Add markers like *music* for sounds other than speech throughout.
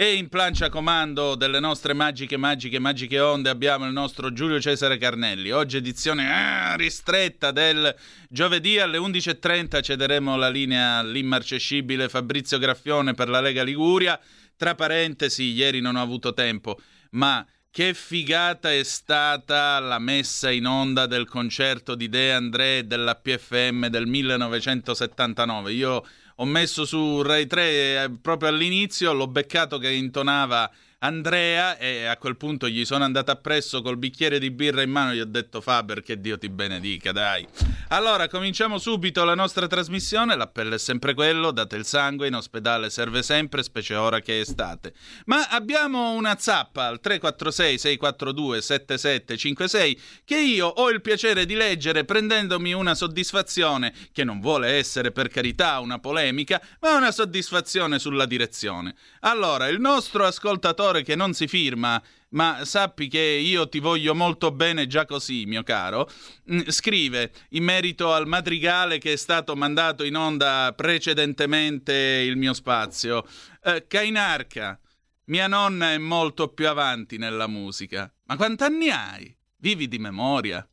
e in plancia comando delle nostre magiche, magiche, magiche onde abbiamo il nostro Giulio Cesare Carnelli. Oggi edizione ah, ristretta del giovedì alle 11.30 cederemo la linea all'immarcescibile Fabrizio Graffione per la Lega Liguria. Tra parentesi, ieri non ho avuto tempo, ma che figata è stata la messa in onda del concerto di De André della PFM del 1979. Io ho messo su Rai 3 eh, proprio all'inizio, l'ho beccato che intonava Andrea e a quel punto gli sono andato appresso col bicchiere di birra in mano e gli ho detto Faber che Dio ti benedica, dai. Allora, cominciamo subito la nostra trasmissione, l'appello è sempre quello, date il sangue, in ospedale serve sempre, specie ora che è estate. Ma abbiamo una zappa al 346 642 7756 che io ho il piacere di leggere prendendomi una soddisfazione che non vuole essere per carità una polemica, ma una soddisfazione sulla direzione. Allora, il nostro ascoltatore ascoltatore che non si firma, ma sappi che io ti voglio molto bene già così, mio caro, mm, scrive in merito al madrigale che è stato mandato in onda precedentemente il mio spazio. Eh, Cainarca, mia nonna è molto più avanti nella musica. Ma quant'anni hai? Vivi di memoria.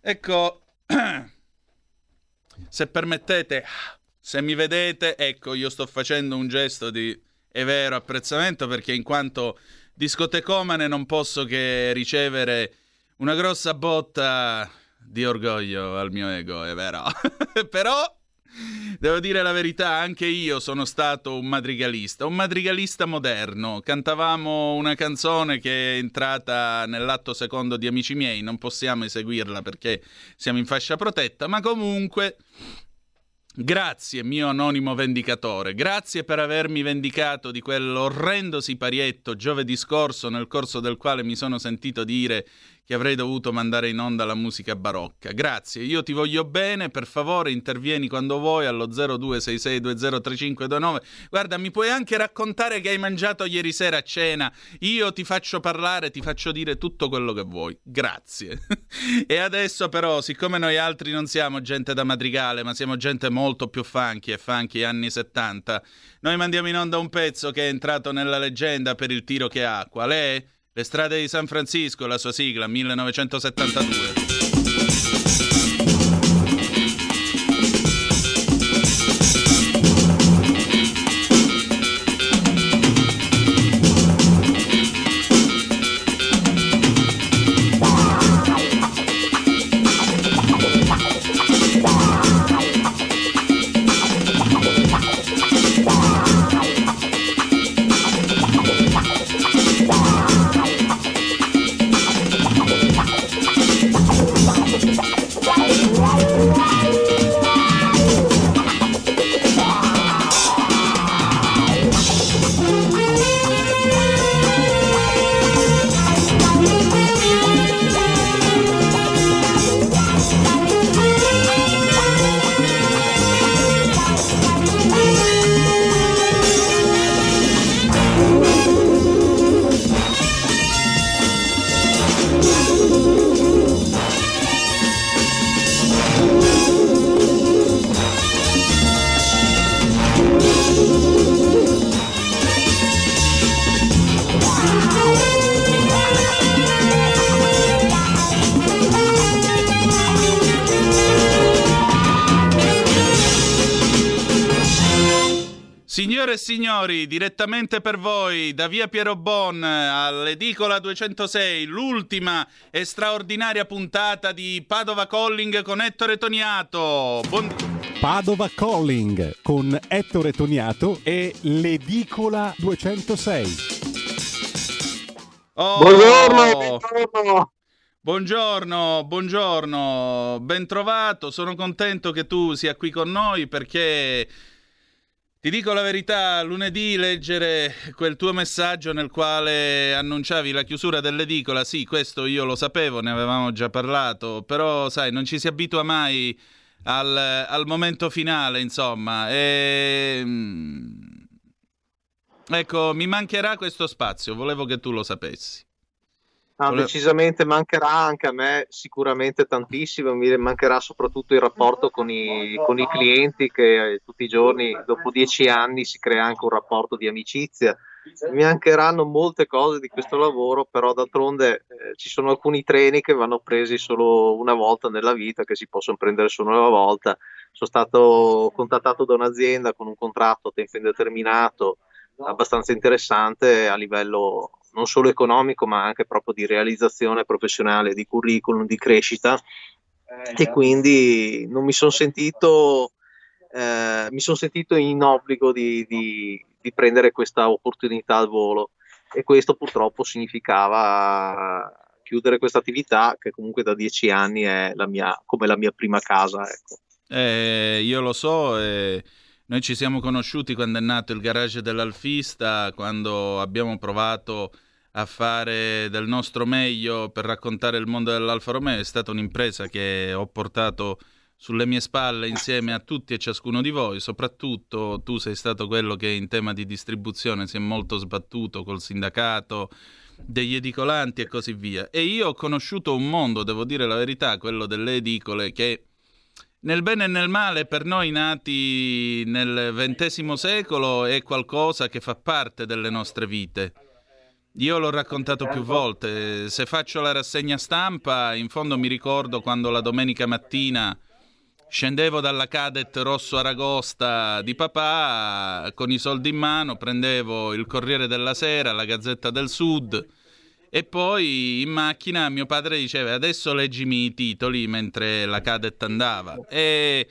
Ecco, *clears throat* se permettete, se mi vedete, ecco, io sto facendo un gesto di è vero apprezzamento perché in quanto discotecomane non posso che ricevere una grossa botta di orgoglio al mio ego, è vero. *laughs* Però devo dire la verità, anche io sono stato un madrigalista, un madrigalista moderno. Cantavamo una canzone che è entrata nell'atto secondo di Amici miei, non possiamo eseguirla perché siamo in fascia protetta, ma comunque Grazie, mio anonimo vendicatore, grazie per avermi vendicato di quell'orrendo siparietto giovedì scorso nel corso del quale mi sono sentito dire che avrei dovuto mandare in onda la musica barocca. Grazie, io ti voglio bene, per favore intervieni quando vuoi allo 0266203529. Guarda, mi puoi anche raccontare che hai mangiato ieri sera a cena. Io ti faccio parlare, ti faccio dire tutto quello che vuoi. Grazie. *laughs* e adesso però, siccome noi altri non siamo gente da madrigale, ma siamo gente molto più funky e funky anni 70, noi mandiamo in onda un pezzo che è entrato nella leggenda per il tiro che ha. Qual è? Le strade di San Francisco, la sua sigla, 1972. Signori, direttamente per voi da via Piero Bon all'edicola 206, l'ultima e straordinaria puntata di Padova Calling con Ettore Toniato. Buon... Padova Calling con Ettore Toniato e l'edicola 206. Oh, buongiorno, buongiorno. Buongiorno, buongiorno, ben trovato. Sono contento che tu sia qui con noi perché ti dico la verità, lunedì leggere quel tuo messaggio nel quale annunciavi la chiusura dell'edicola, sì, questo io lo sapevo, ne avevamo già parlato, però sai, non ci si abitua mai al, al momento finale, insomma. E, ecco, mi mancherà questo spazio, volevo che tu lo sapessi. No, Volevo... decisamente mancherà anche a me sicuramente tantissimo, mi mancherà soprattutto il rapporto con i, con i clienti che tutti i giorni, dopo dieci anni, si crea anche un rapporto di amicizia. Mi mancheranno molte cose di questo lavoro, però d'altronde eh, ci sono alcuni treni che vanno presi solo una volta nella vita, che si possono prendere solo una volta. Sono stato contattato da un'azienda con un contratto a tempo indeterminato abbastanza interessante a livello non solo economico ma anche proprio di realizzazione professionale, di curriculum, di crescita eh, e quindi non mi sono sentito, eh, mi sono sentito in obbligo di, di, di prendere questa opportunità al volo e questo purtroppo significava chiudere questa attività che comunque da dieci anni è la mia, come la mia prima casa. Ecco. Eh, io lo so. Eh... Noi ci siamo conosciuti quando è nato il garage dell'Alfista, quando abbiamo provato a fare del nostro meglio per raccontare il mondo dell'Alfa Romeo. È stata un'impresa che ho portato sulle mie spalle insieme a tutti e ciascuno di voi, soprattutto tu sei stato quello che in tema di distribuzione si è molto sbattuto col sindacato degli edicolanti e così via. E io ho conosciuto un mondo, devo dire la verità, quello delle edicole, che nel bene e nel male per noi nati nel XX secolo è qualcosa che fa parte delle nostre vite io l'ho raccontato più volte, se faccio la rassegna stampa, in fondo mi ricordo quando la domenica mattina scendevo dalla cadet Rosso Aragosta di papà con i soldi in mano, prendevo il Corriere della Sera, la Gazzetta del Sud e poi in macchina mio padre diceva adesso leggimi i titoli mentre la cadet andava e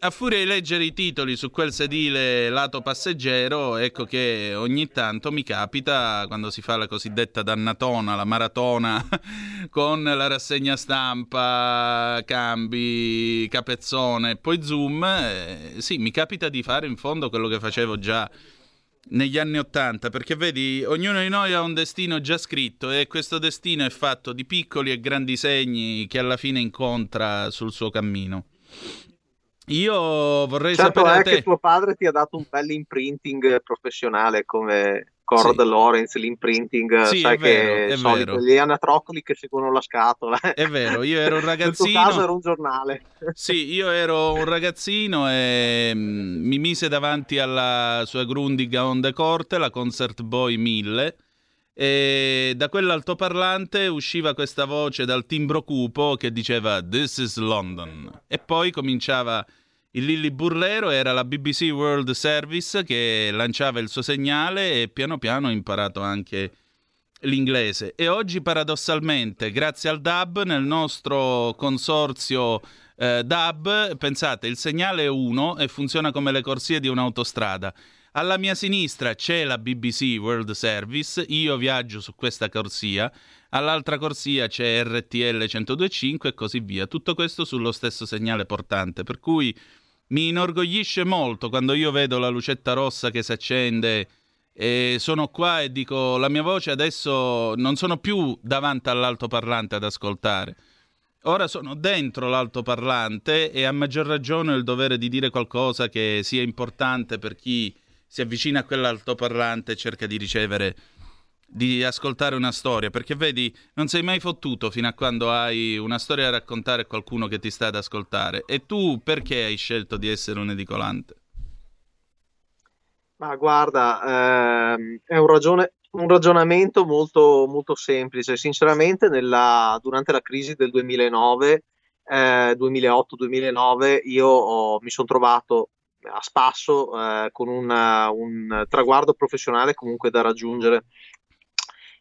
a furia di leggere i titoli su quel sedile lato passeggero, ecco che ogni tanto mi capita, quando si fa la cosiddetta dannatona, la maratona, *laughs* con la rassegna stampa, cambi, capezzone poi zoom, eh, sì, mi capita di fare in fondo quello che facevo già negli anni Ottanta, perché vedi, ognuno di noi ha un destino già scritto e questo destino è fatto di piccoli e grandi segni che alla fine incontra sul suo cammino. Io vorrei certo sapere. Certo è che tuo padre ti ha dato un bel imprinting professionale come Cord sì. Lawrence, l'imprinting, sì, sai vero, che solito, vero. gli anatroccoli che seguono la scatola. È vero, io ero un ragazzino. *laughs* Nel tuo caso era un giornale. Sì, io ero un ragazzino e mm, mi mise davanti alla sua Grundiga Onde Corte, la Concert Boy 1000 e da quell'altoparlante usciva questa voce dal timbro cupo che diceva This is London. E poi cominciava il Lilli Burlero, era la BBC World Service che lanciava il suo segnale e piano piano ho imparato anche l'inglese. E oggi paradossalmente grazie al DAB nel nostro consorzio eh, DAB pensate il segnale è uno e funziona come le corsie di un'autostrada alla mia sinistra c'è la BBC World Service, io viaggio su questa corsia, all'altra corsia c'è RTL 1025 e così via. Tutto questo sullo stesso segnale portante, per cui mi inorgoglisce molto quando io vedo la lucetta rossa che si accende e sono qua e dico la mia voce adesso non sono più davanti all'altoparlante ad ascoltare. Ora sono dentro l'altoparlante e a maggior ragione ho il dovere di dire qualcosa che sia importante per chi si avvicina a quell'altoparlante e cerca di ricevere, di ascoltare una storia, perché vedi, non sei mai fottuto fino a quando hai una storia da raccontare a qualcuno che ti sta ad ascoltare. E tu perché hai scelto di essere un edicolante? Ma guarda, ehm, è un, ragione, un ragionamento molto, molto semplice. Sinceramente, nella, durante la crisi del 2009, eh, 2008-2009, io ho, mi sono trovato a spasso eh, con una, un traguardo professionale comunque da raggiungere.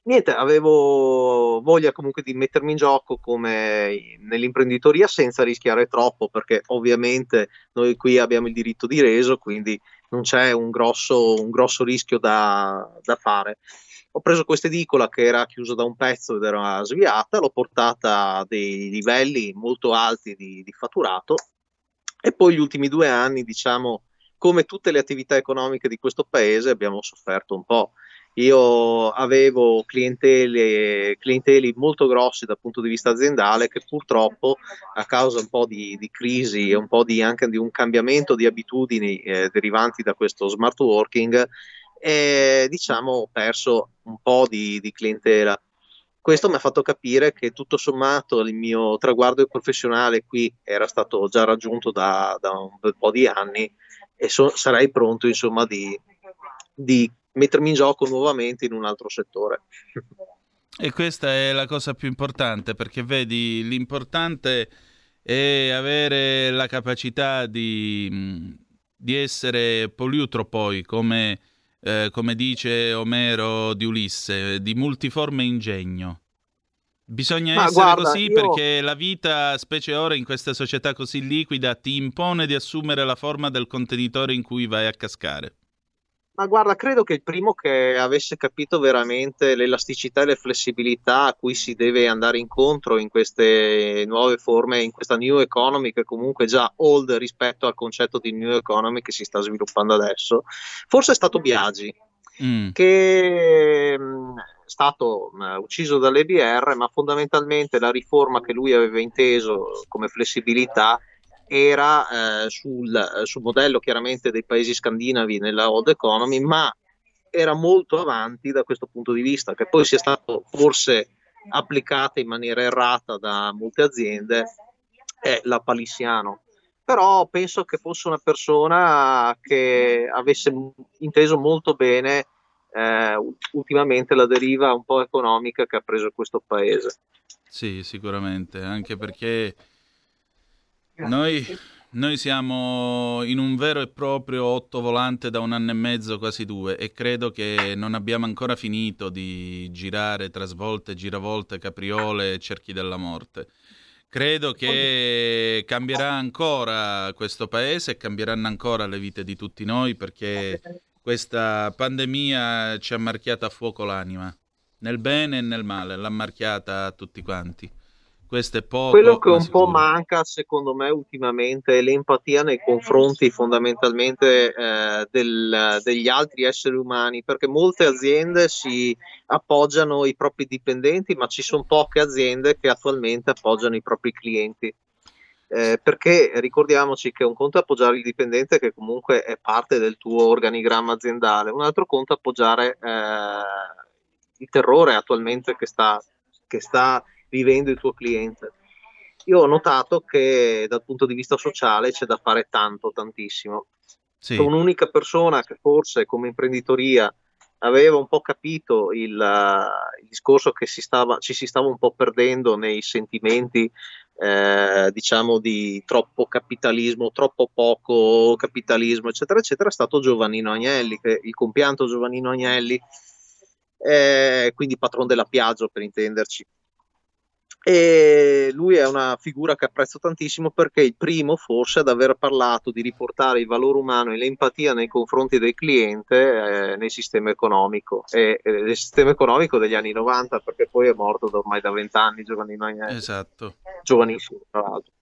Niente, avevo voglia comunque di mettermi in gioco come nell'imprenditoria senza rischiare troppo perché ovviamente noi qui abbiamo il diritto di reso, quindi non c'è un grosso, un grosso rischio da, da fare ho preso questa edicola che era chiusa da un pezzo ed era sviata, l'ho portata a dei livelli molto alti di, di fatturato e poi gli ultimi due anni, diciamo, come tutte le attività economiche di questo paese, abbiamo sofferto un po'. io avevo clientele, clienteli molto grossi dal punto di vista aziendale che purtroppo a causa un po' di, di crisi e un po' di, anche di un cambiamento di abitudini eh, derivanti da questo smart working, eh, diciamo ho perso un po' di, di clientela questo mi ha fatto capire che tutto sommato il mio traguardo professionale qui era stato già raggiunto da, da un bel po' di anni e so, sarei pronto insomma di, di mettermi in gioco nuovamente in un altro settore. E questa è la cosa più importante perché vedi, l'importante è avere la capacità di, di essere poliutro poi, come, eh, come dice Omero di Ulisse, di multiforme ingegno. Bisogna Ma essere guarda, così io... perché la vita, specie ora in questa società così liquida, ti impone di assumere la forma del contenitore in cui vai a cascare. Ma guarda, credo che il primo che avesse capito veramente l'elasticità e le flessibilità a cui si deve andare incontro in queste nuove forme, in questa new economy che comunque è già old rispetto al concetto di new economy che si sta sviluppando adesso, forse è stato Biagi, mm. che è stato ucciso dall'EBR, ma fondamentalmente la riforma che lui aveva inteso come flessibilità era eh, sul, sul, modello chiaramente dei paesi scandinavi nella old economy, ma era molto avanti da questo punto di vista, che poi sia stato forse applicato in maniera errata da molte aziende, è la Palissiano. Però penso che fosse una persona che avesse inteso molto bene eh, ultimamente la deriva un po' economica che ha preso questo paese. Sì, sicuramente, anche perché noi, noi, siamo in un vero e proprio otto volante da un anno e mezzo, quasi due, e credo che non abbiamo ancora finito di girare trasvolte, giravolte, capriole e cerchi della morte. Credo che cambierà ancora questo paese e cambieranno ancora le vite di tutti noi perché questa pandemia ci ha marchiato a fuoco l'anima, nel bene e nel male, l'ha marchiata a tutti quanti. Questo è poco. Quello che un po' manca, secondo me, ultimamente è l'empatia nei confronti fondamentalmente eh, del, degli altri esseri umani, perché molte aziende si appoggiano i propri dipendenti, ma ci sono poche aziende che attualmente appoggiano i propri clienti. Eh, perché ricordiamoci che un conto è appoggiare il dipendente che comunque è parte del tuo organigramma aziendale, un altro conto è appoggiare eh, il terrore attualmente che sta, che sta vivendo il tuo cliente. Io ho notato che dal punto di vista sociale c'è da fare tanto, tantissimo. Sì. C'è un'unica persona che forse come imprenditoria aveva un po' capito il, uh, il discorso che si stava, ci si stava un po' perdendo nei sentimenti, eh, diciamo, di troppo capitalismo, troppo poco capitalismo, eccetera, eccetera, è stato Giovannino Agnelli, che, il compianto Giovannino Agnelli, eh, quindi patron della Piaggio per intenderci, e lui è una figura che apprezzo tantissimo perché è il primo forse ad aver parlato di riportare il valore umano e l'empatia nei confronti del cliente eh, nel sistema economico. E eh, nel sistema economico degli anni 90 perché poi è morto da ormai da vent'anni Giovannino Agnelli esatto. giovanissimo tra l'altro.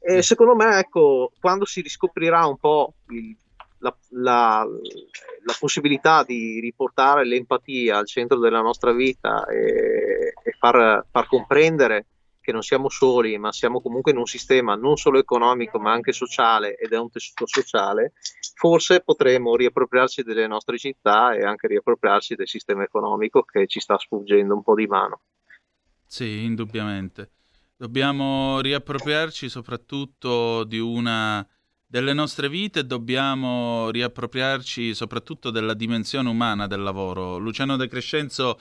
E secondo me ecco quando si riscoprirà un po' il la, la, la, possibilità di riportare l'empatia al centro della nostra vita e, e far, far, comprendere che non siamo soli, ma siamo comunque in un sistema non solo economico ma anche sociale ed è un tessuto sociale, forse potremo riappropriarci delle nostre città e anche riappropriarci del sistema economico che ci sta sfuggendo un po' di mano. Sì, indubbiamente. Dobbiamo riappropriarci soprattutto di una delle nostre vite dobbiamo riappropriarci soprattutto della dimensione umana del lavoro. Luciano De Crescenzo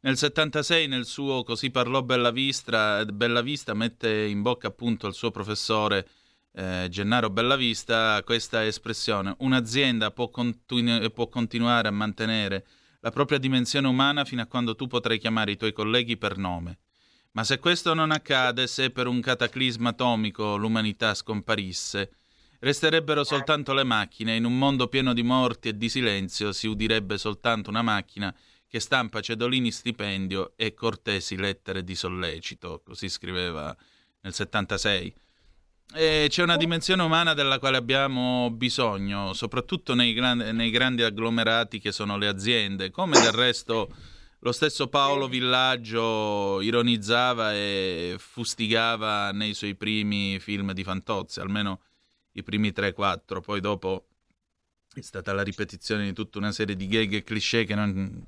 nel 76 nel suo Così parlò Bellavista, Bellavista mette in bocca appunto il suo professore eh, Gennaro Bellavista questa espressione. Un'azienda può, continu- può continuare a mantenere la propria dimensione umana fino a quando tu potrai chiamare i tuoi colleghi per nome. Ma se questo non accade, se per un cataclisma atomico l'umanità scomparisse, Resterebbero soltanto le macchine, in un mondo pieno di morti e di silenzio si udirebbe soltanto una macchina che stampa cedolini stipendio e cortesi lettere di sollecito, così scriveva nel 76. E c'è una dimensione umana della quale abbiamo bisogno, soprattutto nei grandi, nei grandi agglomerati che sono le aziende, come del resto lo stesso Paolo Villaggio ironizzava e fustigava nei suoi primi film di Fantozzi, almeno i primi 3-4, poi dopo è stata la ripetizione di tutta una serie di gag e cliché che non,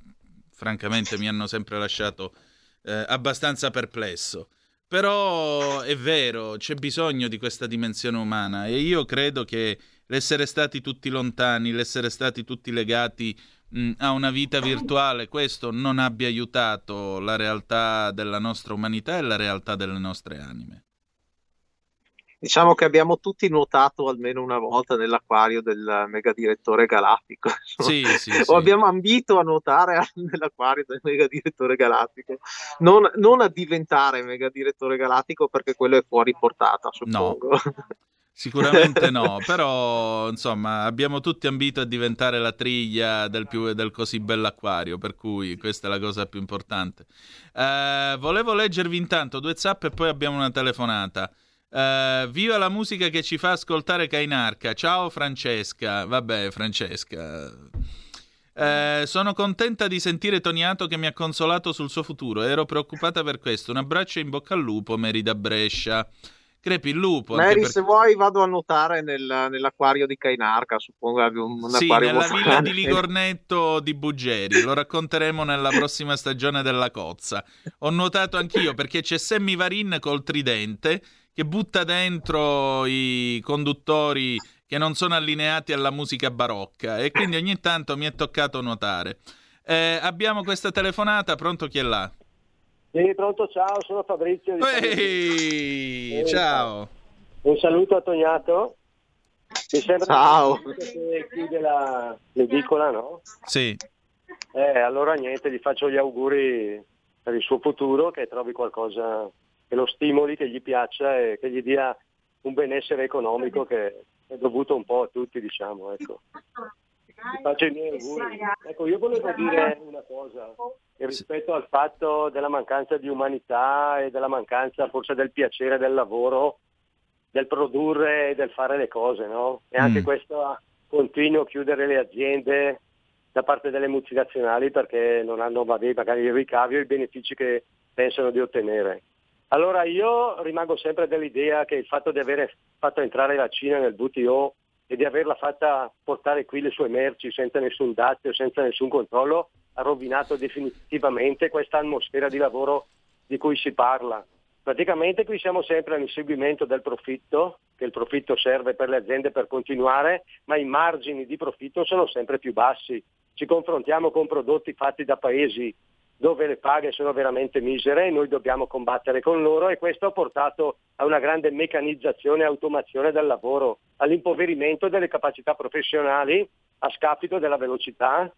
francamente mi hanno sempre lasciato eh, abbastanza perplesso. Però è vero, c'è bisogno di questa dimensione umana e io credo che l'essere stati tutti lontani, l'essere stati tutti legati mh, a una vita virtuale, questo non abbia aiutato la realtà della nostra umanità e la realtà delle nostre anime. Diciamo che abbiamo tutti nuotato almeno una volta nell'acquario del megadirettore galattico. Sì, *laughs* sì, o abbiamo ambito a nuotare *laughs* nell'acquario del megadirettore galattico. Non, non, a diventare megadirettore galattico perché quello è fuori portata, suppongo. No. *laughs* Sicuramente no, però insomma abbiamo tutti ambito a diventare la triglia del, più, del così bell'acquario, per cui questa è la cosa più importante. Uh, volevo leggervi intanto due zap e poi abbiamo una telefonata. Uh, viva la musica che ci fa ascoltare Kainarca. Ciao Francesca. Vabbè, Francesca. Uh, sono contenta di sentire Toniato che mi ha consolato sul suo futuro. Ero preoccupata per questo. Un abbraccio in bocca al lupo, Mary da Brescia. Crepi il lupo. Mary, per... se vuoi, vado a nuotare nel, nell'acquario di Kainarca. Suppongo abbia un, un sì, acquario nella villa di Ligornetto di Buggeri. Lo racconteremo nella prossima stagione della Cozza. Ho nuotato anch'io perché c'è Sammy Varin col tridente che butta dentro i conduttori che non sono allineati alla musica barocca e quindi ogni tanto mi è toccato nuotare. Eh, abbiamo questa telefonata, pronto chi è là? Sì, pronto, ciao, sono Fabrizio. Ehi, ciao. Un saluto a Tognato. Mi sembra ciao. che chiude la, l'edicola, no? Sì. Eh, allora niente, gli faccio gli auguri per il suo futuro, che trovi qualcosa che lo stimoli, che gli piaccia e che gli dia un benessere economico che è dovuto un po' a tutti, diciamo. Ecco. faccio i miei auguri. Ecco, io volevo dire una cosa rispetto al fatto della mancanza di umanità e della mancanza forse del piacere del lavoro, del produrre e del fare le cose, no? E anche mm. questo continuo chiudere le aziende da parte delle multinazionali perché non hanno magari il ricavio e i benefici che pensano di ottenere. Allora io rimango sempre dell'idea che il fatto di aver fatto entrare la Cina nel WTO e di averla fatta portare qui le sue merci senza nessun dazio, senza nessun controllo, ha rovinato definitivamente questa atmosfera di lavoro di cui si parla. Praticamente qui siamo sempre all'inseguimento del profitto, che il profitto serve per le aziende per continuare, ma i margini di profitto sono sempre più bassi. Ci confrontiamo con prodotti fatti da paesi dove le paghe sono veramente misere e noi dobbiamo combattere con loro e questo ha portato a una grande meccanizzazione e automazione del lavoro, all'impoverimento delle capacità professionali a scapito della velocità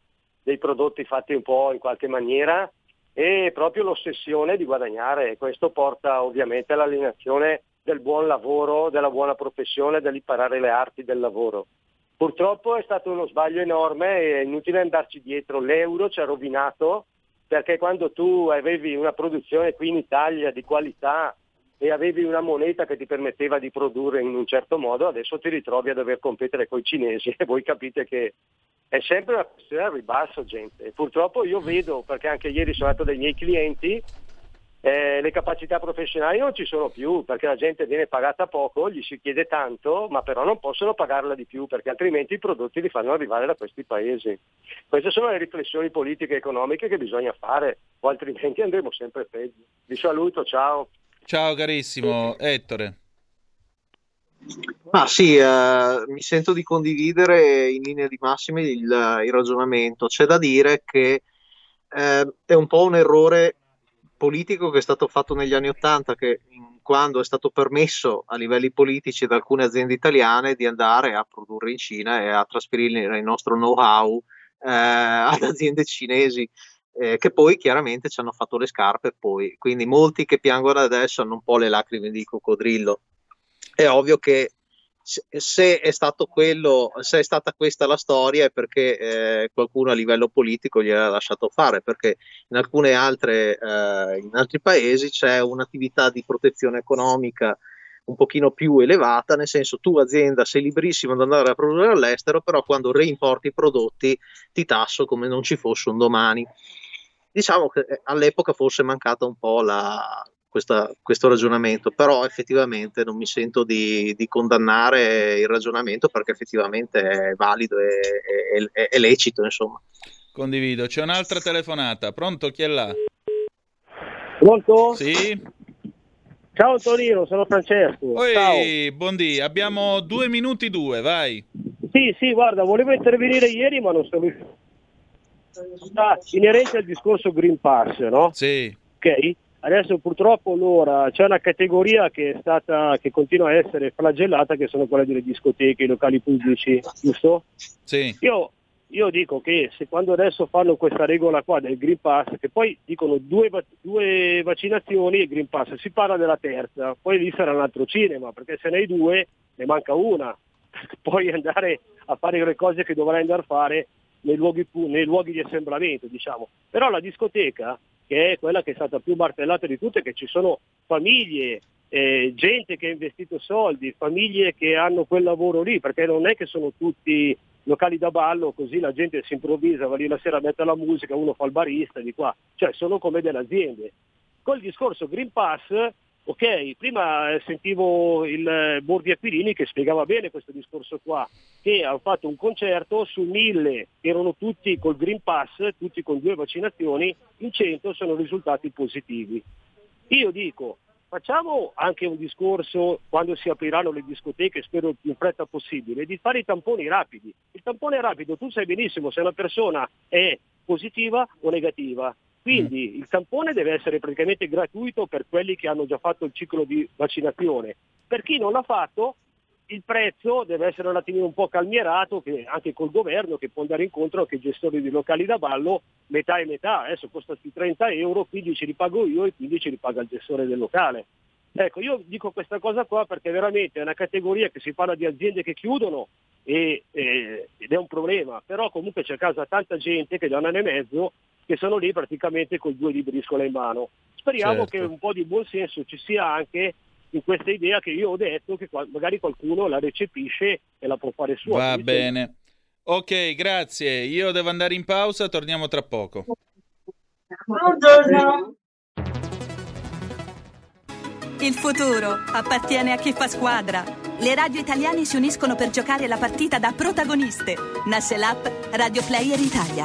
dei prodotti fatti un po' in qualche maniera e proprio l'ossessione di guadagnare questo porta ovviamente all'alienazione del buon lavoro, della buona professione, dell'imparare le arti del lavoro. Purtroppo è stato uno sbaglio enorme è inutile andarci dietro, l'euro ci ha rovinato perché quando tu avevi una produzione qui in Italia di qualità e avevi una moneta che ti permetteva di produrre in un certo modo, adesso ti ritrovi a dover competere con i cinesi *laughs* e voi capite che è sempre una questione al ribasso, gente. Purtroppo io vedo, perché anche ieri sono andato dai miei clienti, eh, le capacità professionali non ci sono più perché la gente viene pagata poco, gli si chiede tanto, ma però non possono pagarla di più perché altrimenti i prodotti li fanno arrivare da questi paesi. Queste sono le riflessioni politiche e economiche che bisogna fare o altrimenti andremo sempre peggio. Vi saluto, ciao. Ciao carissimo Ettore. Ma sì, eh, mi sento di condividere in linea di massima il, il ragionamento. C'è da dire che eh, è un po' un errore politico che è stato fatto negli anni Ottanta, quando è stato permesso a livelli politici da alcune aziende italiane di andare a produrre in Cina e a trasferire il nostro know-how eh, *laughs* ad aziende cinesi. Eh, che poi chiaramente ci hanno fatto le scarpe poi, quindi molti che piangono adesso hanno un po' le lacrime di coccodrillo. È ovvio che se è quello, se è stata questa la storia è perché eh, qualcuno a livello politico gliel'ha lasciato fare, perché in alcune altre, eh, in altri paesi c'è un'attività di protezione economica, un pochino più elevata, nel senso tu azienda sei liberissimo ad andare a produrre all'estero, però quando reimporti i prodotti ti tasso come non ci fosse un domani. Diciamo che eh, all'epoca forse è mancata un po' la, questa, questo ragionamento, però effettivamente non mi sento di, di, condannare il ragionamento perché effettivamente è valido e è, è, è, lecito, insomma. Condivido. C'è un'altra telefonata. Pronto? Chi è là? Pronto? Sì. Ciao Antonino, sono Francesco. Oi, Ciao. buondì. Abbiamo due minuti due, vai. Sì, sì, guarda, volevo intervenire ieri ma non sono riuscito. Inerente al discorso Green Pass, no? Sì. Ok? Adesso purtroppo allora c'è una categoria che, è stata, che continua a essere flagellata, che sono quelle delle discoteche, i locali pubblici, giusto? Sì. Io, io dico che se quando adesso fanno questa regola qua del Green Pass, che poi dicono due, due vaccinazioni e Green Pass, si parla della terza, poi lì sarà un altro cinema, perché se ne hai due ne manca una, *laughs* puoi andare a fare le cose che dovrai andare a fare nei luoghi, nei luoghi di assemblamento, diciamo. Però la discoteca che è quella che è stata più martellata di tutte, che ci sono famiglie, eh, gente che ha investito soldi, famiglie che hanno quel lavoro lì, perché non è che sono tutti locali da ballo, così la gente si improvvisa, va lì la sera, mette la musica, uno fa il barista di qua, cioè sono come delle aziende. Col discorso Green Pass Ok, prima eh, sentivo il eh, Bordi Aquirini che spiegava bene questo discorso qua, che hanno fatto un concerto su mille, erano tutti col Green Pass, tutti con due vaccinazioni, in cento sono risultati positivi. Io dico, facciamo anche un discorso quando si apriranno le discoteche, spero il più in fretta possibile, di fare i tamponi rapidi. Il tampone rapido, tu sai benissimo se una persona è positiva o negativa. Quindi mm. il tampone deve essere praticamente gratuito per quelli che hanno già fatto il ciclo di vaccinazione. Per chi non l'ha fatto, il prezzo deve essere un attimino un po' calmierato che anche col governo che può andare incontro anche ai gestori di locali da ballo metà e metà, adesso costa 30 euro, 15 li pago io e 15 li paga il gestore del locale. Ecco, io dico questa cosa qua perché veramente è una categoria che si parla di aziende che chiudono e, eh, ed è un problema, però comunque c'è a casa tanta gente che da un anno e mezzo che sono lì praticamente con due di briscola in mano. Speriamo Certo. che un po' di buon senso ci sia anche in questa idea che io ho detto, che magari qualcuno la recepisce e la può fare sua. Va Quindi- bene. Ok, grazie. Io devo andare in pausa, torniamo tra poco. Buongiorno. Il futuro appartiene a chi fa squadra. Le radio italiane si uniscono per giocare la partita da protagoniste. Nasce l'app Radio Player Italia.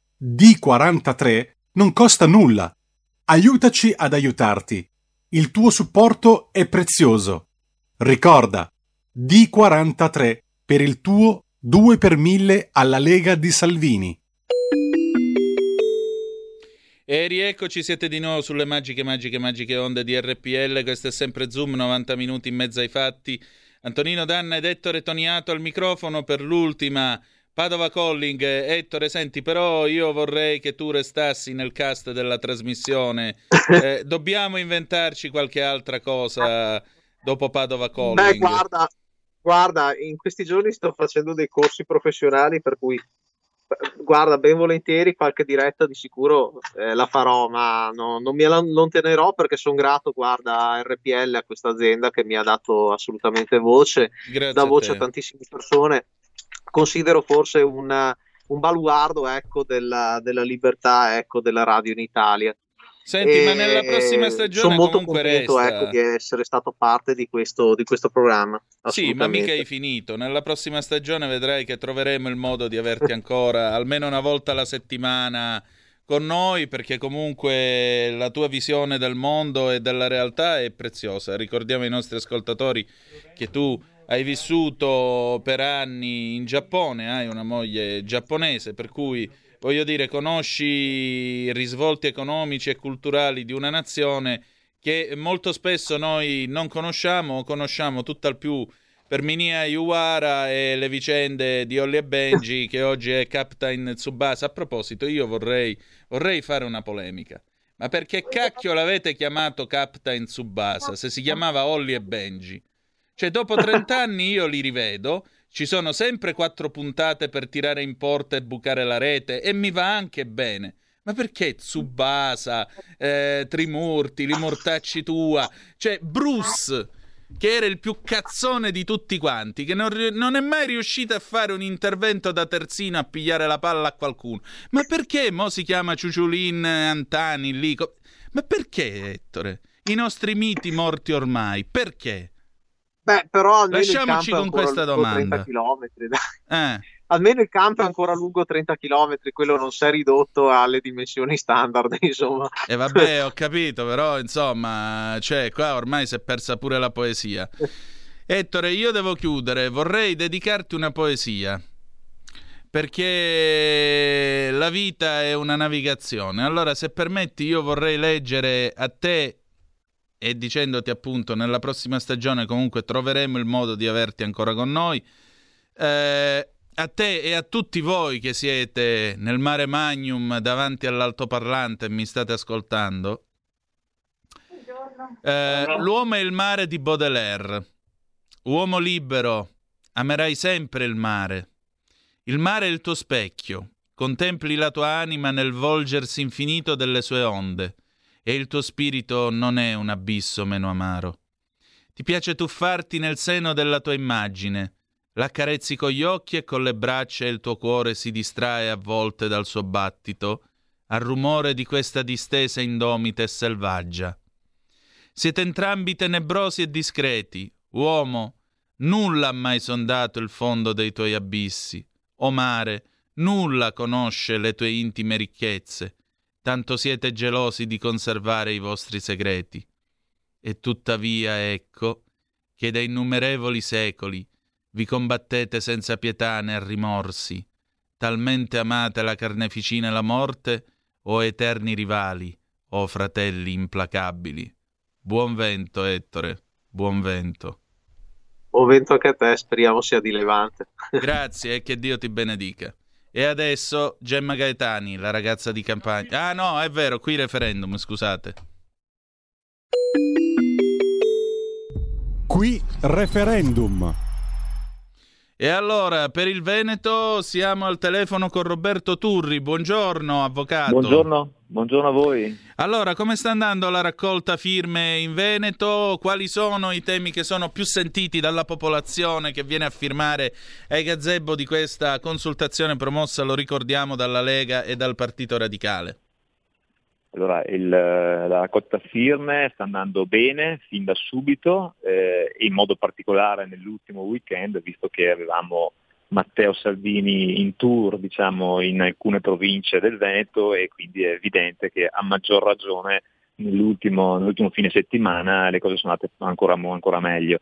D43 non costa nulla. Aiutaci ad aiutarti. Il tuo supporto è prezioso. Ricorda, D43 per il tuo 2 per 1000 alla Lega di Salvini. E rieccoci, siete di nuovo sulle magiche, magiche, magiche onde di RPL. Questo è sempre Zoom, 90 minuti in mezzo ai fatti. Antonino Danna ed Ettore Toniato al microfono per l'ultima Padova Calling. Ettore, senti, però io vorrei che tu restassi nel cast della trasmissione. *laughs* Eh, dobbiamo inventarci qualche altra cosa dopo Padova Calling. Beh, guarda, guarda, in questi giorni sto facendo dei corsi professionali per cui guarda, ben volentieri qualche diretta di sicuro eh, la farò, ma no- non mi allontanerò perché sono grato, guarda, a RPL, a questa azienda che mi ha dato assolutamente voce, Grazie dà a voce te. a tantissime persone. Considero forse un, un baluardo ecco, della, della libertà ecco, della radio in Italia. Senti, e ma nella prossima stagione sono molto contento ecco, di essere stato parte di questo, di questo programma. Sì, ma mica hai finito. Nella prossima stagione vedrai che troveremo il modo di averti ancora *laughs* almeno una volta alla settimana con noi perché comunque la tua visione del mondo e della realtà è preziosa. Ricordiamo ai nostri ascoltatori che tu hai vissuto per anni in Giappone, hai una moglie giapponese, per cui voglio dire, conosci i risvolti economici e culturali di una nazione che molto spesso noi non conosciamo o conosciamo tutt'al più per Minia Iwara e le vicende di Olli e Benji che oggi è Captain Tsubasa. A proposito, io vorrei, vorrei fare una polemica. Ma perché cacchio l'avete chiamato Captain Tsubasa se si chiamava Olli e Benji? Cioè, dopo 30 anni io li rivedo, ci sono sempre quattro puntate per tirare in porta e bucare la rete e mi va anche bene. Ma perché Tsubasa, eh, Trimurti, li mortacci tua? Cioè, Bruce, che era il più cazzone di tutti quanti, che non, non, è mai riuscito a fare un intervento da terzino a pigliare la palla a qualcuno. Ma perché mo si chiama Ciuciulin Antani lì? Ma perché, Ettore? I nostri miti morti ormai, perché? Beh, però almeno Lasciamoci con questa domanda. 30 km, eh. Almeno il campo è ancora lungo 30 km, quello non si è ridotto alle dimensioni standard, *laughs* insomma. E eh vabbè, ho capito, però insomma, cioè, qua ormai si è persa pure la poesia. Ettore, io devo chiudere, vorrei dedicarti una poesia perché la vita è una navigazione. Allora, se permetti, io vorrei leggere a te e dicendoti appunto nella prossima stagione comunque troveremo il modo di averti ancora con noi. Eh, a te e a tutti voi che siete nel mare magnum davanti all'altoparlante e mi state ascoltando. Eh, l'uomo è il mare di Baudelaire. Uomo libero, amerai sempre il mare. Il mare è il tuo specchio. Contempli la tua anima nel volgersi infinito delle sue onde e il tuo spirito non è un abisso meno amaro. Ti piace tuffarti nel seno della tua immagine, l'accarezzi con gli occhi e con le braccia e il tuo cuore si distrae a volte dal suo battito, al rumore di questa distesa indomita e selvaggia. Siete entrambi tenebrosi e discreti, uomo, nulla ha mai sondato il fondo dei tuoi abissi, o mare, nulla conosce le tue intime ricchezze, tanto siete gelosi di conservare i vostri segreti. E tuttavia ecco che da innumerevoli secoli vi combattete senza pietà né rimorsi, talmente amate la carneficina e la morte, o eterni rivali, o fratelli implacabili. Buon vento, Ettore, buon vento. Buon vento anche a te, speriamo sia di levante. Grazie e che Dio ti benedica. E adesso Gemma Gaetani, la ragazza di campagna. Ah no, è vero, qui referendum, scusate. Qui referendum. E allora, per il Veneto siamo al telefono con Roberto Turri. Buongiorno, avvocato. Buongiorno, buongiorno a voi. Allora, come sta andando la raccolta firme in Veneto? Quali sono i temi che sono più sentiti dalla popolazione che viene a firmare ai gazebo di questa consultazione promossa, lo ricordiamo, dalla Lega e dal Partito Radicale? Allora, il, la raccolta firme sta andando bene fin da subito eh, in modo particolare nell'ultimo weekend, visto che avevamo Matteo Salvini in tour diciamo, in alcune province del Veneto e quindi è evidente che a maggior ragione nell'ultimo, nell'ultimo fine settimana le cose sono andate ancora, ancora meglio.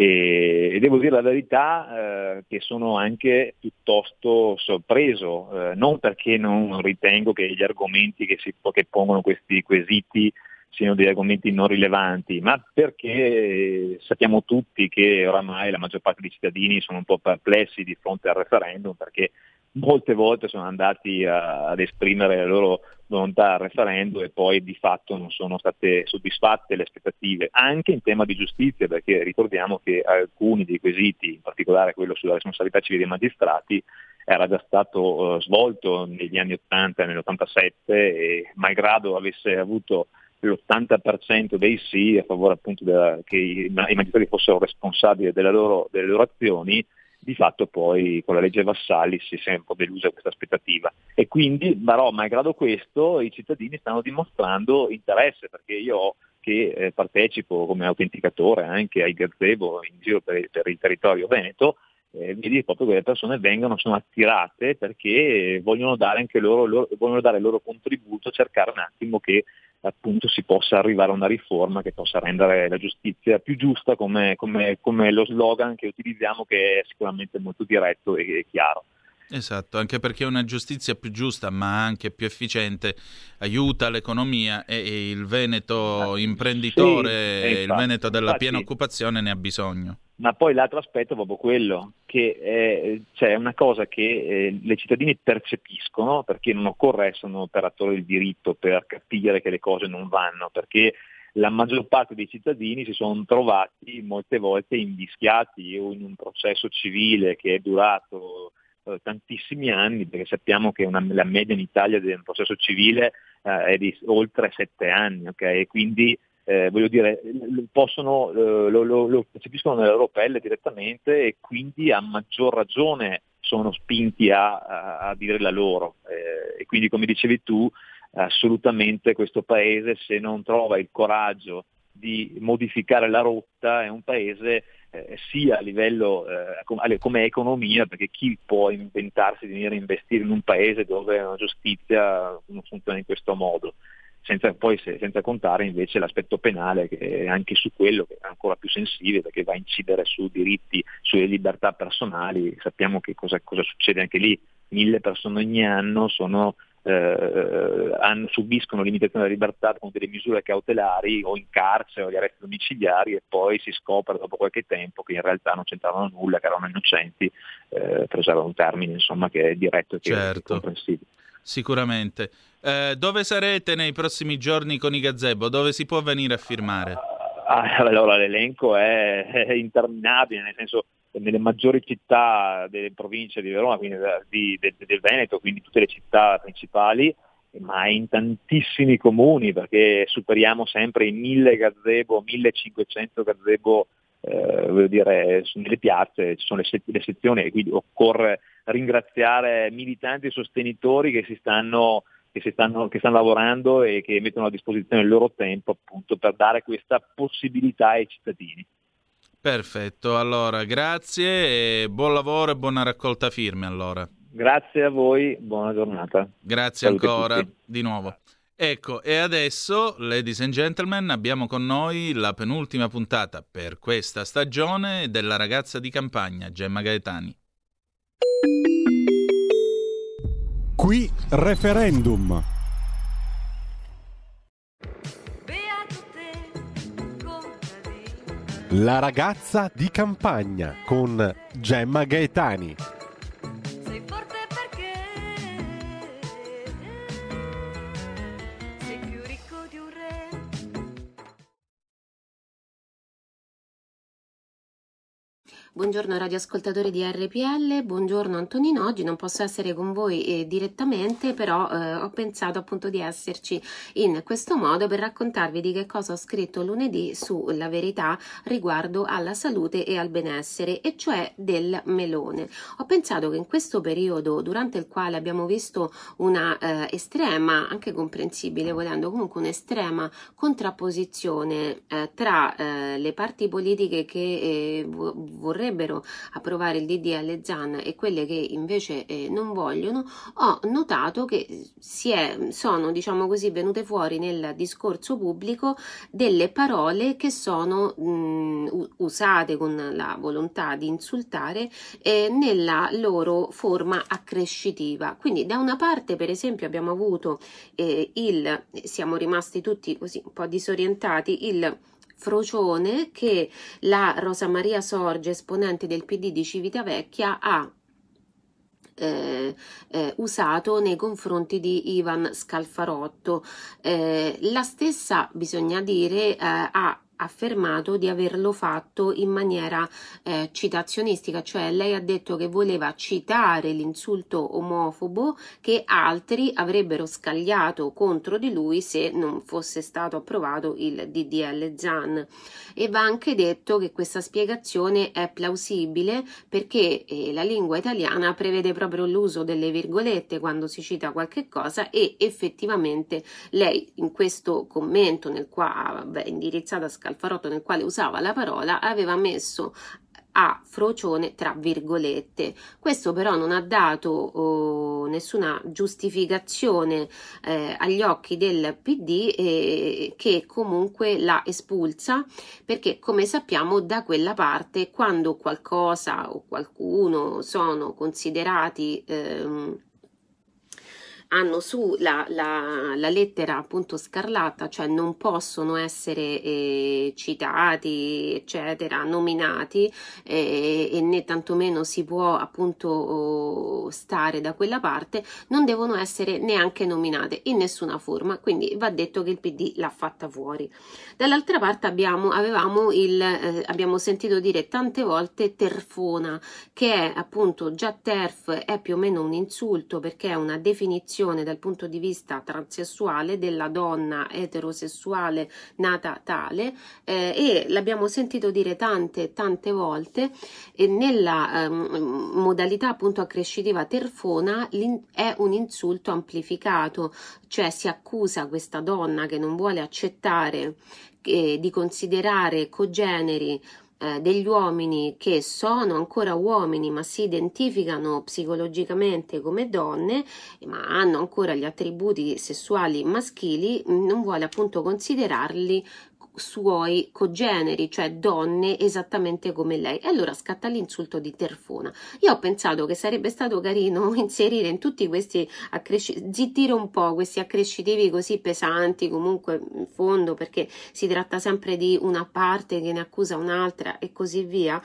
E, e, devo dire la verità eh, che sono anche piuttosto sorpreso, eh, non perché non ritengo che gli argomenti che, si, che pongono questi quesiti siano degli argomenti non rilevanti, ma perché sappiamo tutti che oramai la maggior parte dei cittadini sono un po' perplessi di fronte al referendum perché molte volte sono andati a, ad esprimere la loro volontà al referendum e poi di fatto non sono state soddisfatte le aspettative, anche in tema di giustizia, perché ricordiamo che alcuni dei quesiti, in particolare quello sulla responsabilità civile dei magistrati, era già stato uh, svolto negli anni 80 e nell'87 e malgrado avesse avuto l'80% dei sì a favore appunto della, che i, i magistrati fossero responsabili loro, delle loro azioni, di fatto poi con la legge Vassalli si è po' delusa questa aspettativa. E quindi, però, malgrado questo, i cittadini stanno dimostrando interesse, perché io che eh, partecipo come autenticatore anche ai gazebo in giro per, per il territorio veneto, eh, vedi proprio che le persone vengono, sono attirate perché vogliono dare anche loro, loro, vogliono dare il loro contributo, cercare un attimo che appunto si possa arrivare a una riforma che possa rendere la giustizia più giusta come, come, come lo slogan che utilizziamo che è sicuramente molto diretto e, chiaro. Esatto, anche perché una giustizia più giusta ma anche più efficiente aiuta l'economia e il Veneto imprenditore, sì, il Veneto della infatti, piena occupazione ne ha bisogno. Ma poi l'altro aspetto è proprio quello, che è, cioè, una cosa che eh, le cittadini percepiscono, perché non occorre essere un operatore del diritto per capire che le cose non vanno, perché la maggior parte dei cittadini si sono trovati molte volte invischiati o in un processo civile che è durato eh, tantissimi anni, perché sappiamo che una, la media in Italia del processo civile eh, è di oltre sette anni, okay? e quindi eh, voglio dire, possono, eh, lo, lo, lo, percepiscono nella loro pelle direttamente e quindi a maggior ragione sono spinti a, a, a dire la loro. Eh, e quindi come dicevi tu, assolutamente questo paese se non trova il coraggio di modificare la rotta è un paese eh, sia a livello eh, com- come economia, perché chi può inventarsi di venire a investire in un paese dove la giustizia non funziona in questo modo? senza, poi se, senza contare invece l'aspetto penale che è anche su quello che è ancora più sensibile perché va a incidere su diritti, sulle libertà personali, sappiamo che cosa, cosa succede anche lì, mille persone ogni anno sono, eh, hanno, subiscono limitazione della libertà con delle misure cautelari o in carcere o gli arresti domiciliari e poi si scopre dopo qualche tempo che in realtà non c'entravano nulla, che erano innocenti, eh, per usare un termine insomma, che è diretto e che certo. è comprensibile. Sicuramente. Eh, dove sarete nei prossimi giorni con i gazebo? Dove si può venire a firmare? Ah, allora l'elenco è, è, interminabile, nel senso nelle maggiori città delle province di Verona, quindi di, de, del Veneto, quindi tutte le città principali, ma in tantissimi comuni, perché superiamo sempre i 1000 gazebo, 1500 gazebo eh, voglio dire, nelle piazze ci sono le, le sezioni e quindi occorre ringraziare militanti e sostenitori che si stanno che, stanno, che, stanno, lavorando e che mettono a disposizione il loro tempo appunto per dare questa possibilità ai cittadini. Perfetto, allora grazie e buon lavoro e buona raccolta firme allora. Grazie a voi, buona giornata. Grazie Salute ancora di nuovo. Ecco, e adesso, ladies and gentlemen, abbiamo con noi la penultima puntata per questa stagione della ragazza di campagna, Gemma Gaetani. Qui referendum. La ragazza di campagna con Gemma Gaetani. Buongiorno radioascoltatori di RPL, buongiorno Antonino, oggi non posso essere con voi eh, direttamente, però eh, ho pensato appunto di esserci in questo modo per raccontarvi di che cosa ho scritto lunedì sulla verità riguardo alla salute e al benessere, e cioè del melone. Ho pensato che in questo periodo, durante il quale abbiamo visto una eh, estrema, anche comprensibile volendo, comunque un'estrema contrapposizione eh, tra eh, le parti politiche che eh, vorrebbero vorrebbero approvare il DDL ZAN e quelle che invece eh, non vogliono, ho notato che è, sono, diciamo così, venute fuori nel discorso pubblico delle parole che sono mh, usate con la volontà di insultare eh, nella loro forma accrescitiva. Quindi da una parte, per esempio, abbiamo avuto eh, il, siamo rimasti tutti così un po' disorientati, il Frocione che la Rosa Maria Sorge, esponente del PD di Civitavecchia, ha eh, eh, usato nei confronti di Ivan Scalfarotto. Eh, la stessa, bisogna dire, eh, ha affermato di averlo fatto in maniera eh, citazionistica, cioè lei ha detto che voleva citare l'insulto omofobo che altri avrebbero scagliato contro di lui se non fosse stato approvato il DDL ZAN. E va anche detto che questa spiegazione è plausibile perché eh, la lingua italiana prevede proprio l'uso delle virgolette quando si cita qualche cosa e effettivamente lei in questo commento nel quale beh, indirizzata a Scalfarotto nel quale usava la parola aveva messo a frocione tra virgolette. Questo però non ha dato oh, nessuna giustificazione eh, agli occhi del PD eh, che comunque l'ha espulsa perché come sappiamo da quella parte quando qualcosa o qualcuno sono considerati eh, hanno su la, la, la, lettera appunto scarlatta, cioè non possono essere eh, citati, eccetera, nominati eh, e né tantomeno si può appunto oh, stare da quella parte, non devono essere neanche nominate in nessuna forma, quindi va detto che il PD l'ha fatta fuori. Dall'altra parte abbiamo, avevamo il, eh, abbiamo sentito dire tante volte terfona, che è appunto già terf è più o meno un insulto perché è una definizione dal punto di vista transessuale della donna eterosessuale nata tale eh, e l'abbiamo sentito dire tante tante volte e nella ehm, modalità appunto accrescitiva terfona è un insulto amplificato cioè si accusa questa donna che non vuole accettare eh, di considerare cogeneri eh, degli uomini che sono ancora uomini ma si identificano psicologicamente come donne ma hanno ancora gli attributi sessuali maschili non vuole appunto considerarli suoi cogeneri, cioè donne esattamente come lei. E allora scatta l'insulto di Terfona. Io ho pensato che sarebbe stato carino *laughs* inserire in tutti questi accrescitivi, zittire un po' questi accrescitivi così pesanti, comunque in fondo, perché si tratta sempre di una parte che ne accusa un'altra e così via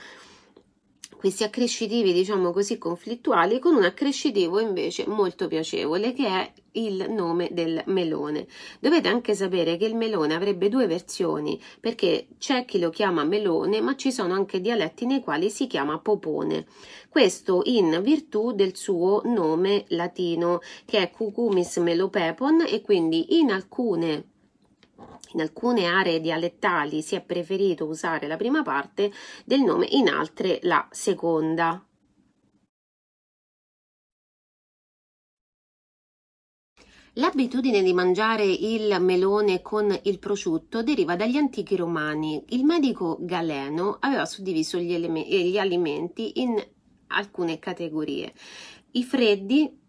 questi accrescitivi, diciamo così, conflittuali, con un accrescitivo invece molto piacevole che è il nome del melone. Dovete anche sapere che il melone avrebbe due versioni, perché c'è chi lo chiama melone, ma ci sono anche dialetti nei quali si chiama popone. Questo in virtù del suo nome latino, che è Cucumis melopepon, e quindi in alcune in alcune aree dialettali si è preferito usare la prima parte del nome, in altre la seconda. L'abitudine di mangiare il melone con il prosciutto deriva dagli antichi romani. Il medico Galeno aveva suddiviso gli, gli alimenti in alcune categorie. I freddi,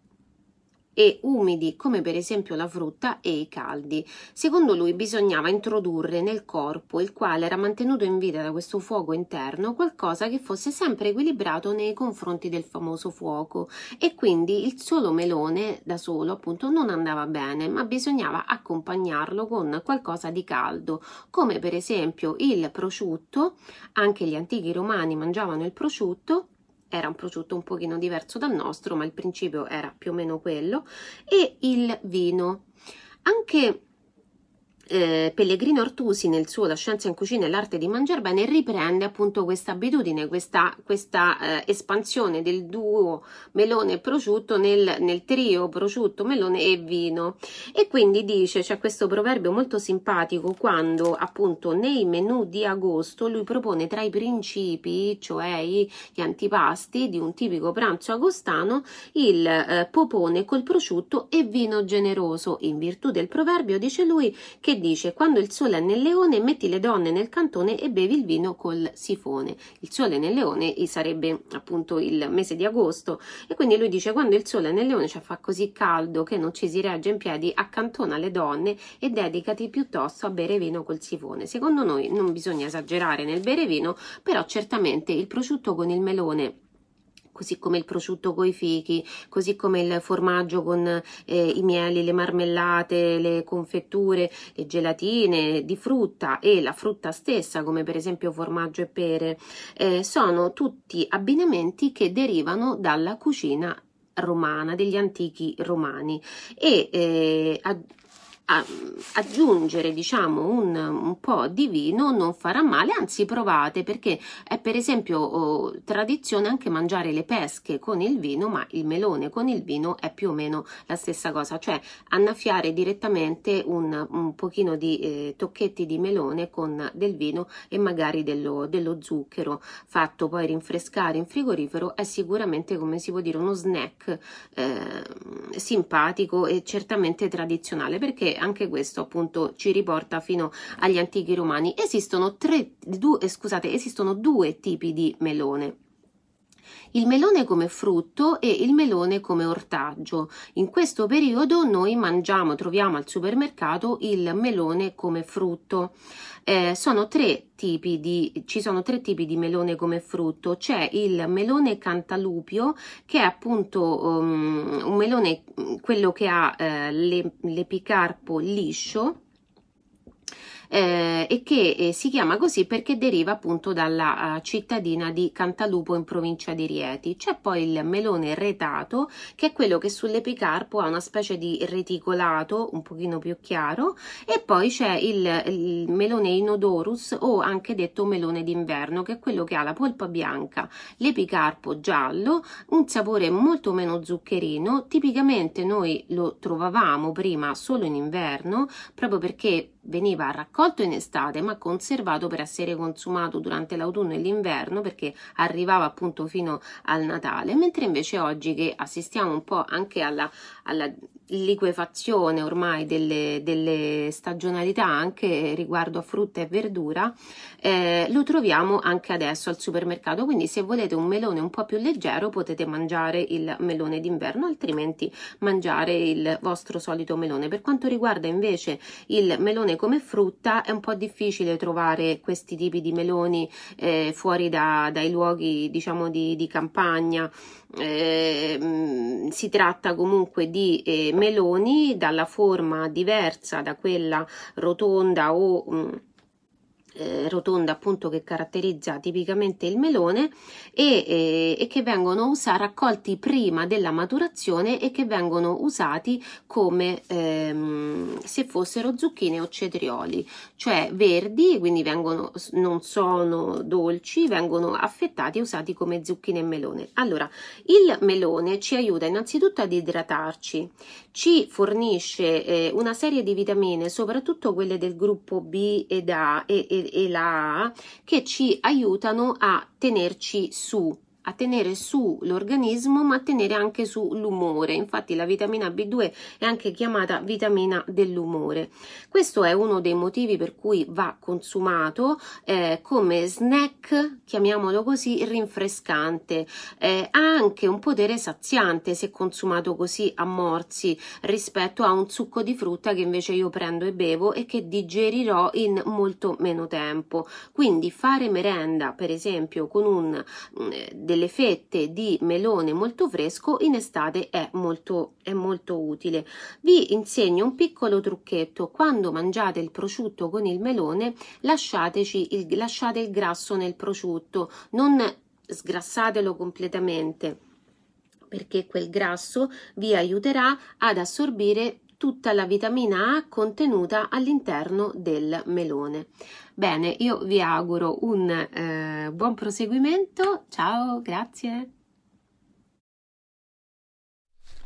e umidi come per esempio la frutta e i caldi. Secondo lui bisognava introdurre nel corpo, il quale era mantenuto in vita da questo fuoco interno, qualcosa che fosse sempre equilibrato nei confronti del famoso fuoco e quindi il solo melone da solo appunto non andava bene, ma bisognava accompagnarlo con qualcosa di caldo, come per esempio il prosciutto, anche gli antichi romani mangiavano il prosciutto era un prosciutto un pochino diverso dal nostro, ma il principio era più o meno quello, e il vino. Anche eh, Pellegrino Artusi nel suo La scienza in cucina e l'arte di mangiare bene riprende appunto questa abitudine, questa, questa eh, espansione del duo melone e prosciutto nel, nel, trio prosciutto, melone e vino e quindi dice, c'è questo proverbio molto simpatico quando appunto nei menù di agosto lui propone tra i principi, cioè gli antipasti di un tipico pranzo agostano, il eh, popone col prosciutto e vino generoso. In virtù del proverbio dice lui che dice quando il sole è nel leone metti le donne nel cantone e bevi il vino col sifone. Il sole nel leone sarebbe appunto il mese di agosto e quindi lui dice quando il sole è nel leone cioè fa così caldo che non ci si regge in piedi accantona le donne e dedicati piuttosto a bere vino col sifone. Secondo noi non bisogna esagerare nel bere vino però certamente il prosciutto con il melone così come il prosciutto con i fichi, così come il formaggio con eh, i mieli, le marmellate, le confetture, le gelatine di frutta e la frutta stessa, come per esempio formaggio e pere, eh, sono tutti abbinamenti che derivano dalla cucina romana, degli antichi romani. E eh, a, aggiungere diciamo un, un, po' di vino non farà male, anzi provate perché è per esempio oh, tradizione anche mangiare le pesche con il vino, ma il melone con il vino è più o meno la stessa cosa, cioè annaffiare direttamente un, un pochino di eh, tocchetti di melone con del vino e magari dello, dello zucchero fatto poi rinfrescare in frigorifero è sicuramente come si può dire uno snack eh, simpatico e certamente tradizionale perché anche questo appunto ci riporta fino agli antichi romani. Esistono, tre, due, eh, scusate, esistono due tipi di melone il melone come frutto e il melone come ortaggio. In questo periodo noi mangiamo, troviamo al supermercato il melone come frutto. Eh, sono tre tipi di, ci sono tre tipi di melone come frutto. C'è il melone cantalupio, che è appunto um, un melone, quello che ha eh, l'epicarpo liscio eh, e che eh, si chiama così perché deriva appunto dalla uh, cittadina di Cantalupo in provincia di Rieti. C'è poi il melone retato che è quello che sull'epicarpo ha una specie di reticolato un pochino più chiaro e poi c'è il, il melone inodorus o anche detto melone d'inverno che è quello che ha la polpa bianca, l'epicarpo giallo, un sapore molto meno zuccherino, tipicamente noi lo trovavamo prima solo in inverno proprio perché veniva raccolto in estate ma conservato per essere consumato durante l'autunno e l'inverno perché arrivava appunto fino al Natale, mentre invece oggi che assistiamo un po' anche alla, alla liquefazione ormai delle, delle, stagionalità anche riguardo a frutta e verdura eh, lo troviamo anche adesso al supermercato. Quindi se volete un melone un po' più leggero potete mangiare il melone d'inverno altrimenti mangiare il vostro solito melone. Per quanto riguarda invece il melone come frutta è un po' difficile trovare questi tipi di meloni eh, fuori da, dai luoghi diciamo di, di campagna eh, si tratta comunque di eh, meloni dalla forma diversa da quella rotonda o mh, eh, rotonda appunto che caratterizza tipicamente il melone e, e, e che vengono usati, raccolti prima della maturazione e che vengono usati come ehm, se fossero zucchine o cetrioli, cioè verdi, quindi vengono, non sono dolci, vengono affettati e usati come zucchine e melone. Allora, il melone ci aiuta innanzitutto ad idratarci, ci fornisce eh, una serie di vitamine, soprattutto quelle del gruppo B ed A e, e e la A che ci aiutano a tenerci su a tenere su l'organismo ma a tenere anche su l'umore. Infatti la vitamina B2 è anche chiamata vitamina dell'umore. Questo è uno dei motivi per cui va consumato eh, come snack chiamiamolo così rinfrescante. Eh, ha anche un potere saziante se consumato così a morsi rispetto a un succo di frutta che invece io prendo e bevo e che digerirò in molto meno tempo. Quindi fare merenda per esempio con un eh, delle fette di melone molto fresco in estate è molto, è molto utile. Vi insegno un piccolo trucchetto. Quando mangiate il prosciutto con il melone, lasciateci il, lasciate il grasso nel prosciutto, non sgrassatelo completamente perché quel grasso vi aiuterà ad assorbire tutta la vitamina A contenuta all'interno del melone. Bene, io vi auguro un eh, buon proseguimento. Ciao, grazie.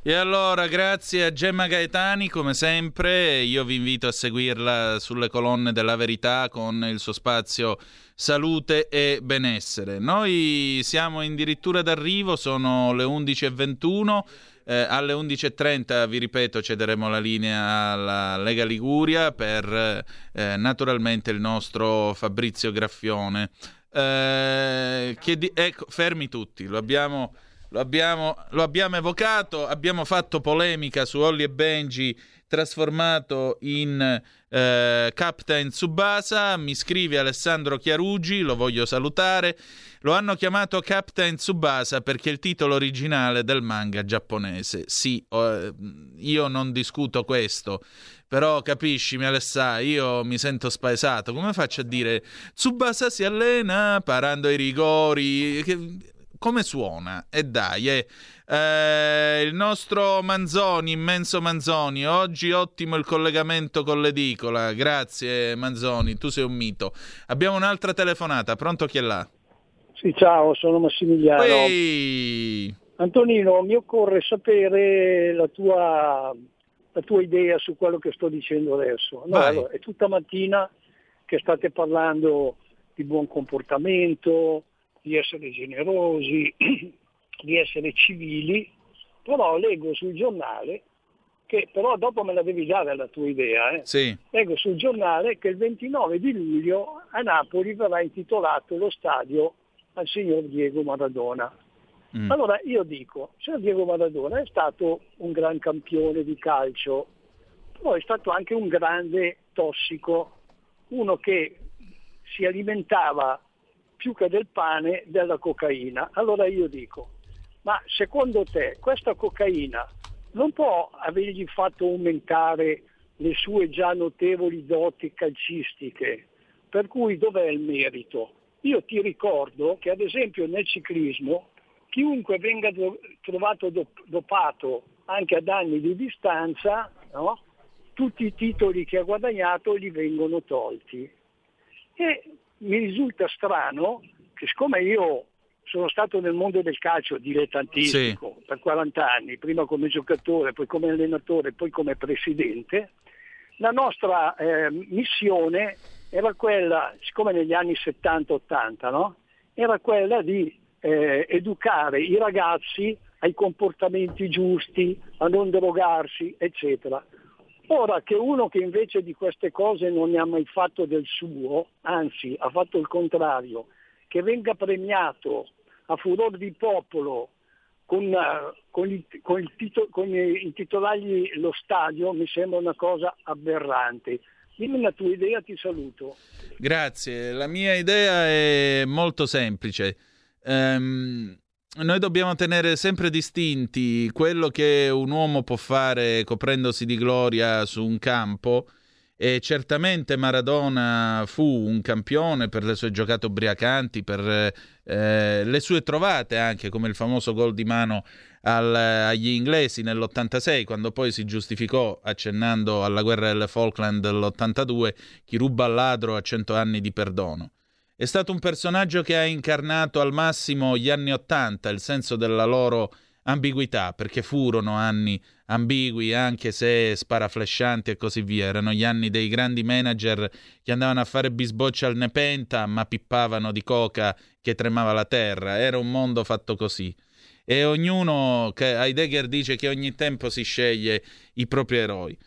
E allora, grazie a Gemma Gaetani, come sempre, io vi invito a seguirla sulle colonne della verità con il suo spazio salute e benessere. Noi siamo addirittura d'arrivo, sono le 11.21. Eh, alle 11.30, vi ripeto, cederemo la linea alla Lega Liguria per eh, naturalmente il nostro Fabrizio Graffione. Eh, di- ecco, fermi tutti, lo abbiamo, lo, abbiamo, lo abbiamo evocato, abbiamo fatto polemica su Olli e Benji trasformato in eh, Captain Tsubasa. Mi scrive Alessandro Chiarugi, lo voglio salutare. Lo hanno chiamato Captain Tsubasa perché è il titolo originale del manga giapponese. Sì, eh, io non discuto questo. Però capisci, mi Alessà, io mi sento spaesato. Come faccio a dire Tsubasa si allena parando i rigori? Che come suona? E dai, eh, eh, il nostro Manzoni, immenso Manzoni, oggi ottimo il collegamento con l'edicola, grazie Manzoni, tu sei un mito. Abbiamo un'altra telefonata, pronto chi è là? Sì, ciao, sono Massimiliano. Ehi. Antonino, mi occorre sapere la tua, la tua, idea su quello che sto dicendo adesso. No, allora, è tutta mattina che state parlando di buon comportamento, di essere generosi, *clears throat* di essere civili, però leggo sul giornale che però dopo me la devi dare la tua idea. Eh? Sì. Leggo sul giornale che il 29 di luglio a Napoli verrà intitolato lo stadio al signor Diego Maradona. Mm. Allora io dico, il signor Diego Maradona è stato un gran campione di calcio, però è stato anche un grande tossico, uno che si alimentava più che del pane della cocaina. Allora io dico, ma secondo te questa cocaina non può avergli fatto aumentare le sue già notevoli doti calcistiche? Per cui dov'è il merito? Io ti ricordo che ad esempio nel ciclismo chiunque venga trovato dopato anche ad anni di distanza, no? tutti i titoli che ha guadagnato gli vengono tolti. E mi risulta strano che siccome io sono stato nel mondo del calcio dilettantistico sì. per 40 anni, prima come giocatore, poi come allenatore, poi come presidente, la nostra eh, missione era quella, siccome negli anni 70-80, no? era quella di eh, educare i ragazzi ai comportamenti giusti, a non drogarsi, eccetera. Ora che uno che invece di queste cose non ne ha mai fatto del suo, anzi ha fatto il contrario, che venga premiato a furor di popolo con, uh, con, il, con, il tito, con intitolargli lo stadio mi sembra una cosa aberrante. Dimmi la tua idea, ti saluto. Grazie, la mia idea è molto semplice. Um, noi dobbiamo tenere sempre distinti quello che un uomo può fare coprendosi di gloria su un campo e certamente Maradona fu un campione per le sue giocate ubriacanti, per eh, le sue trovate anche, come il famoso gol di mano al, agli inglesi nell'86, quando poi si giustificò accennando alla guerra delle Falkland dell'82, chi ruba al ladro ha cento anni di perdono. È stato un personaggio che ha incarnato al massimo gli anni Ottanta, il senso della loro ambiguità, perché furono anni ambigui anche se sparaflescianti e così via. Erano gli anni dei grandi manager che andavano a fare bisboccia al Nepenta ma pippavano di coca che tremava la terra. Era un mondo fatto così. E ognuno, Heidegger dice che ogni tempo si sceglie i propri eroi.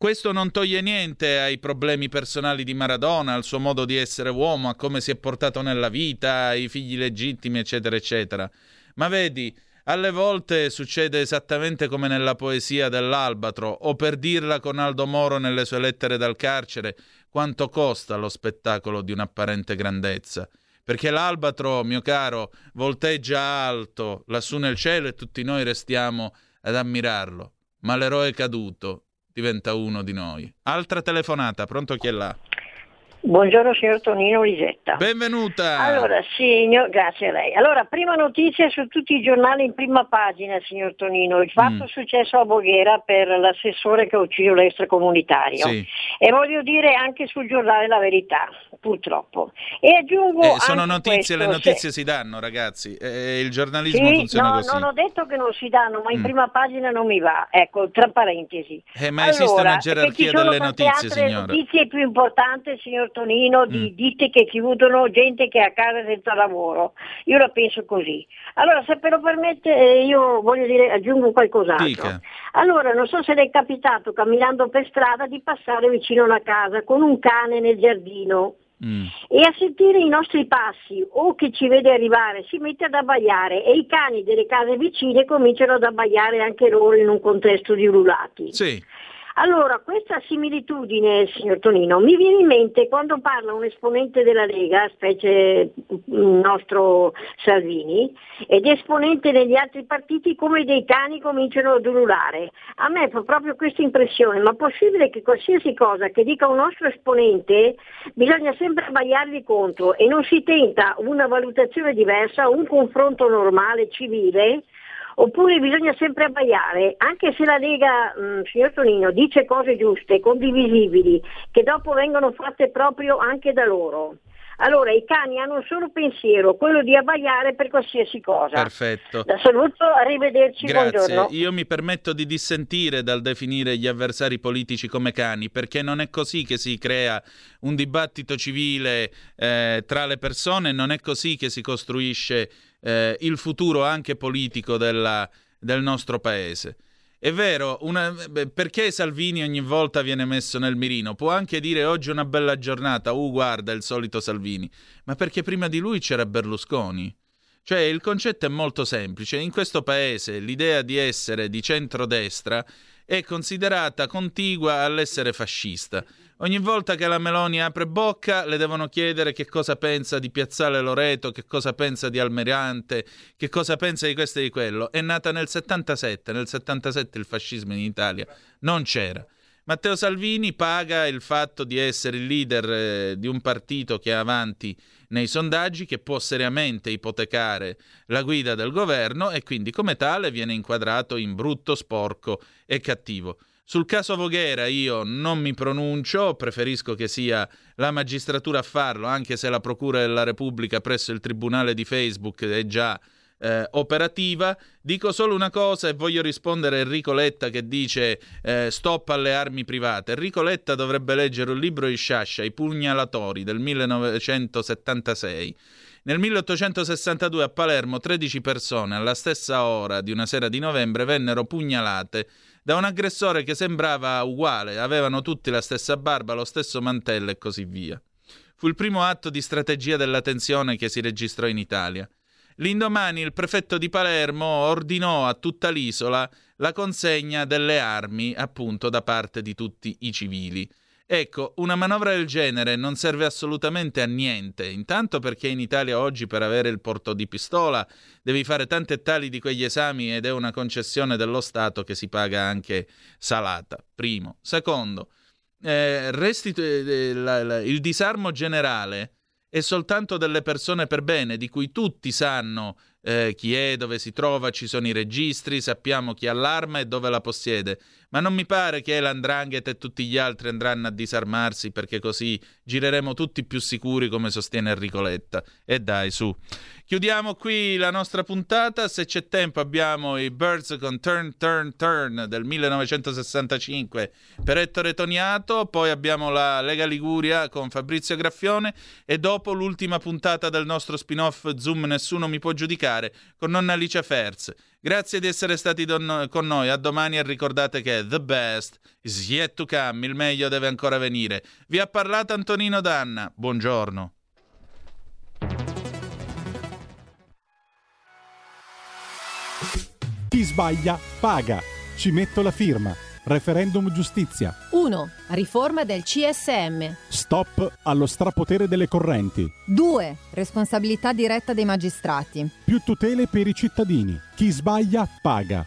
Questo non toglie niente ai problemi personali di Maradona, al suo modo di essere uomo, a come si è portato nella vita, ai figli legittimi, eccetera, eccetera. Ma vedi, alle volte succede esattamente come nella poesia dell'Albatro, o per dirla con Aldo Moro nelle sue lettere dal carcere, quanto costa lo spettacolo di un'apparente grandezza. Perché l'Albatro, mio caro, volteggia alto lassù nel cielo e tutti noi restiamo ad ammirarlo. Ma l'eroe caduto diventa uno di noi. Altra telefonata, pronto chi è là? Buongiorno signor Tonino Lisetta. Benvenuta. Allora, signor, grazie a lei. Allora, prima notizia su tutti i giornali in prima pagina, signor Tonino, il fatto mm. successo a Voghera per l'assessore che ha ucciso l'extracomunitario. Sì. E voglio dire anche sul giornale La Verità, purtroppo. E aggiungo eh, sono notizie, questo, le notizie se... si danno, ragazzi. Eh, il giornalismo sì, funziona no, così. non ho detto che non si danno, ma in mm. prima pagina non mi va. Ecco, tra parentesi. Eh, ma allora, esiste una gerarchia delle notizie, signora. notizie più importanti, signor Tonino, di mm. ditte che chiudono, gente che è a casa senza lavoro. Io la penso così. Allora, se me lo permette, eh, io voglio dire, aggiungo qualcos'altro. Dica. Allora, non so se le è capitato camminando per strada di passare vicino a una casa con un cane nel giardino. Mm. E a sentire i nostri passi o che ci vede arrivare si mette ad abbaiare e i cani delle case vicine cominciano ad abbaiare anche loro in un contesto di ululati. Sì. Allora, questa similitudine, signor Tonino, mi viene in mente quando parla un esponente della Lega, specie il nostro Salvini, ed esponente degli altri partiti come dei cani cominciano ad ululare. A me fa proprio questa impressione, ma possibile che qualsiasi cosa che dica un nostro esponente bisogna sempre abbaiargli contro e non si tenta una valutazione diversa, un confronto normale, civile? Oppure bisogna sempre abbaiare, anche se la Lega, mh, mm, signor Tonino, dice cose giuste, condivisibili, che dopo vengono fatte proprio anche da loro. Allora, i cani hanno un solo pensiero, quello di abbaiare per qualsiasi cosa. Perfetto. Da saluto, arrivederci, Grazie. buongiorno. Io mi permetto di dissentire dal definire gli avversari politici come cani, perché non è così che si crea un dibattito civile eh, tra le persone, non è così che si costruisce eh, il futuro anche politico della, del nostro paese. È vero, una, perché Salvini ogni volta viene messo nel mirino? Può anche dire oggi è una bella giornata, uh guarda il solito Salvini, ma perché prima di lui c'era Berlusconi. Cioè il concetto è molto semplice, in questo paese l'idea di essere di centrodestra è considerata contigua all'essere fascista. Ogni volta che la Meloni apre bocca le devono chiedere che cosa pensa di Piazzale Loreto, che cosa pensa di Almerante, che cosa pensa di questo e di quello. È nata nel 77, nel 77 il fascismo in Italia non c'era. Matteo Salvini paga il fatto di essere il leader eh, di un partito che è avanti nei sondaggi, che può seriamente ipotecare la guida del governo e quindi come tale viene inquadrato in brutto, sporco e cattivo. Sul caso Voghera io non mi pronuncio, preferisco che sia la magistratura a farlo, anche se la Procura della Repubblica presso il Tribunale di Facebook è già eh, operativa. Dico solo una cosa e voglio rispondere a Enrico Letta che dice eh, stop alle armi private. Enrico Letta dovrebbe leggere un libro di Sciascia, I pugnalatori del 1976. Nel 1862 a Palermo 13 persone alla stessa ora di una sera di novembre vennero pugnalate da un aggressore che sembrava uguale, avevano tutti la stessa barba, lo stesso mantello e così via. Fu il primo atto di strategia della tensione che si registrò in Italia. L'indomani il prefetto di Palermo ordinò a tutta l'isola la consegna delle armi, appunto, da parte di tutti i civili. Ecco, una manovra del genere non serve assolutamente a niente, intanto perché in Italia oggi per avere il porto di pistola devi fare tanti e tali di quegli esami ed è una concessione dello Stato che si paga anche salata. Primo. Secondo, eh, restitu- eh, la, la, il disarmo generale è soltanto delle persone per bene, di cui tutti sanno eh, chi è, dove si trova, ci sono i registri, sappiamo chi ha l'arma e dove la possiede ma non mi pare che l'Andrangheta e tutti gli altri andranno a disarmarsi perché così gireremo tutti più sicuri come sostiene Enrico Letta. E dai, su. Chiudiamo qui la nostra puntata, se c'è tempo abbiamo i Birds con Turn Turn Turn del 1965 per Ettore Toniato, poi abbiamo la Lega Liguria con Fabrizio Graffione e dopo l'ultima puntata del nostro spin-off Zoom Nessuno mi può giudicare con nonna Alicia Ferz. Grazie di essere stati don- con noi. A domani e ricordate che the best is yet to come. Il meglio deve ancora venire. Vi ha parlato Antonino Danna. Buongiorno. Chi sbaglia paga. Ci metto la firma. Referendum giustizia. 1. Riforma del CSM. Stop allo strapotere delle correnti. 2. Responsabilità diretta dei magistrati. Più tutele per i cittadini. Chi sbaglia paga.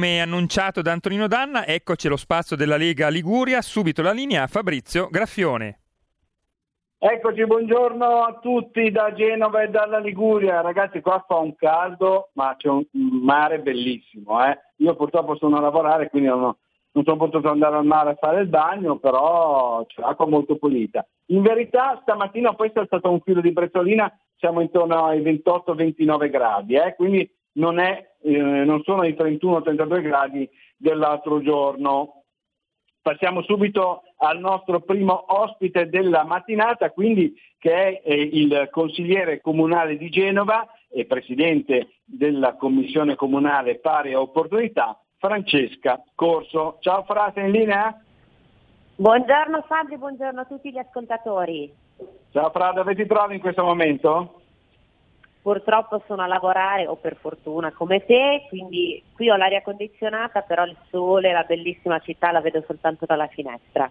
Come annunciato da Antonino Danna, eccoci lo spazio della Lega Liguria, subito la linea a Fabrizio Graffione. Eccoci, buongiorno a tutti da Genova e dalla Liguria. Ragazzi, qua fa un caldo, ma c'è un mare bellissimo. Eh? Io purtroppo sono a lavorare, quindi non, ho, non, sono potuto andare al mare a fare il bagno, però c'è acqua molto pulita. In verità stamattina poi è stato un filo di brezzolina, siamo intorno ai 28-29 gradi, eh? quindi non, è, eh, non sono i 31-32 gradi dell'altro giorno. Passiamo subito al nostro primo ospite della mattinata, quindi che è eh, il consigliere comunale di Genova e presidente della commissione comunale pari opportunità, Francesca Corso. Ciao Fra, sei in linea? Buongiorno Fabio, buongiorno a tutti gli ascoltatori. Ciao Fra, dove ti trovi in questo momento? Purtroppo sono a lavorare, o per fortuna come te, quindi qui ho l'aria condizionata, però il sole, la bellissima città la vedo soltanto dalla finestra.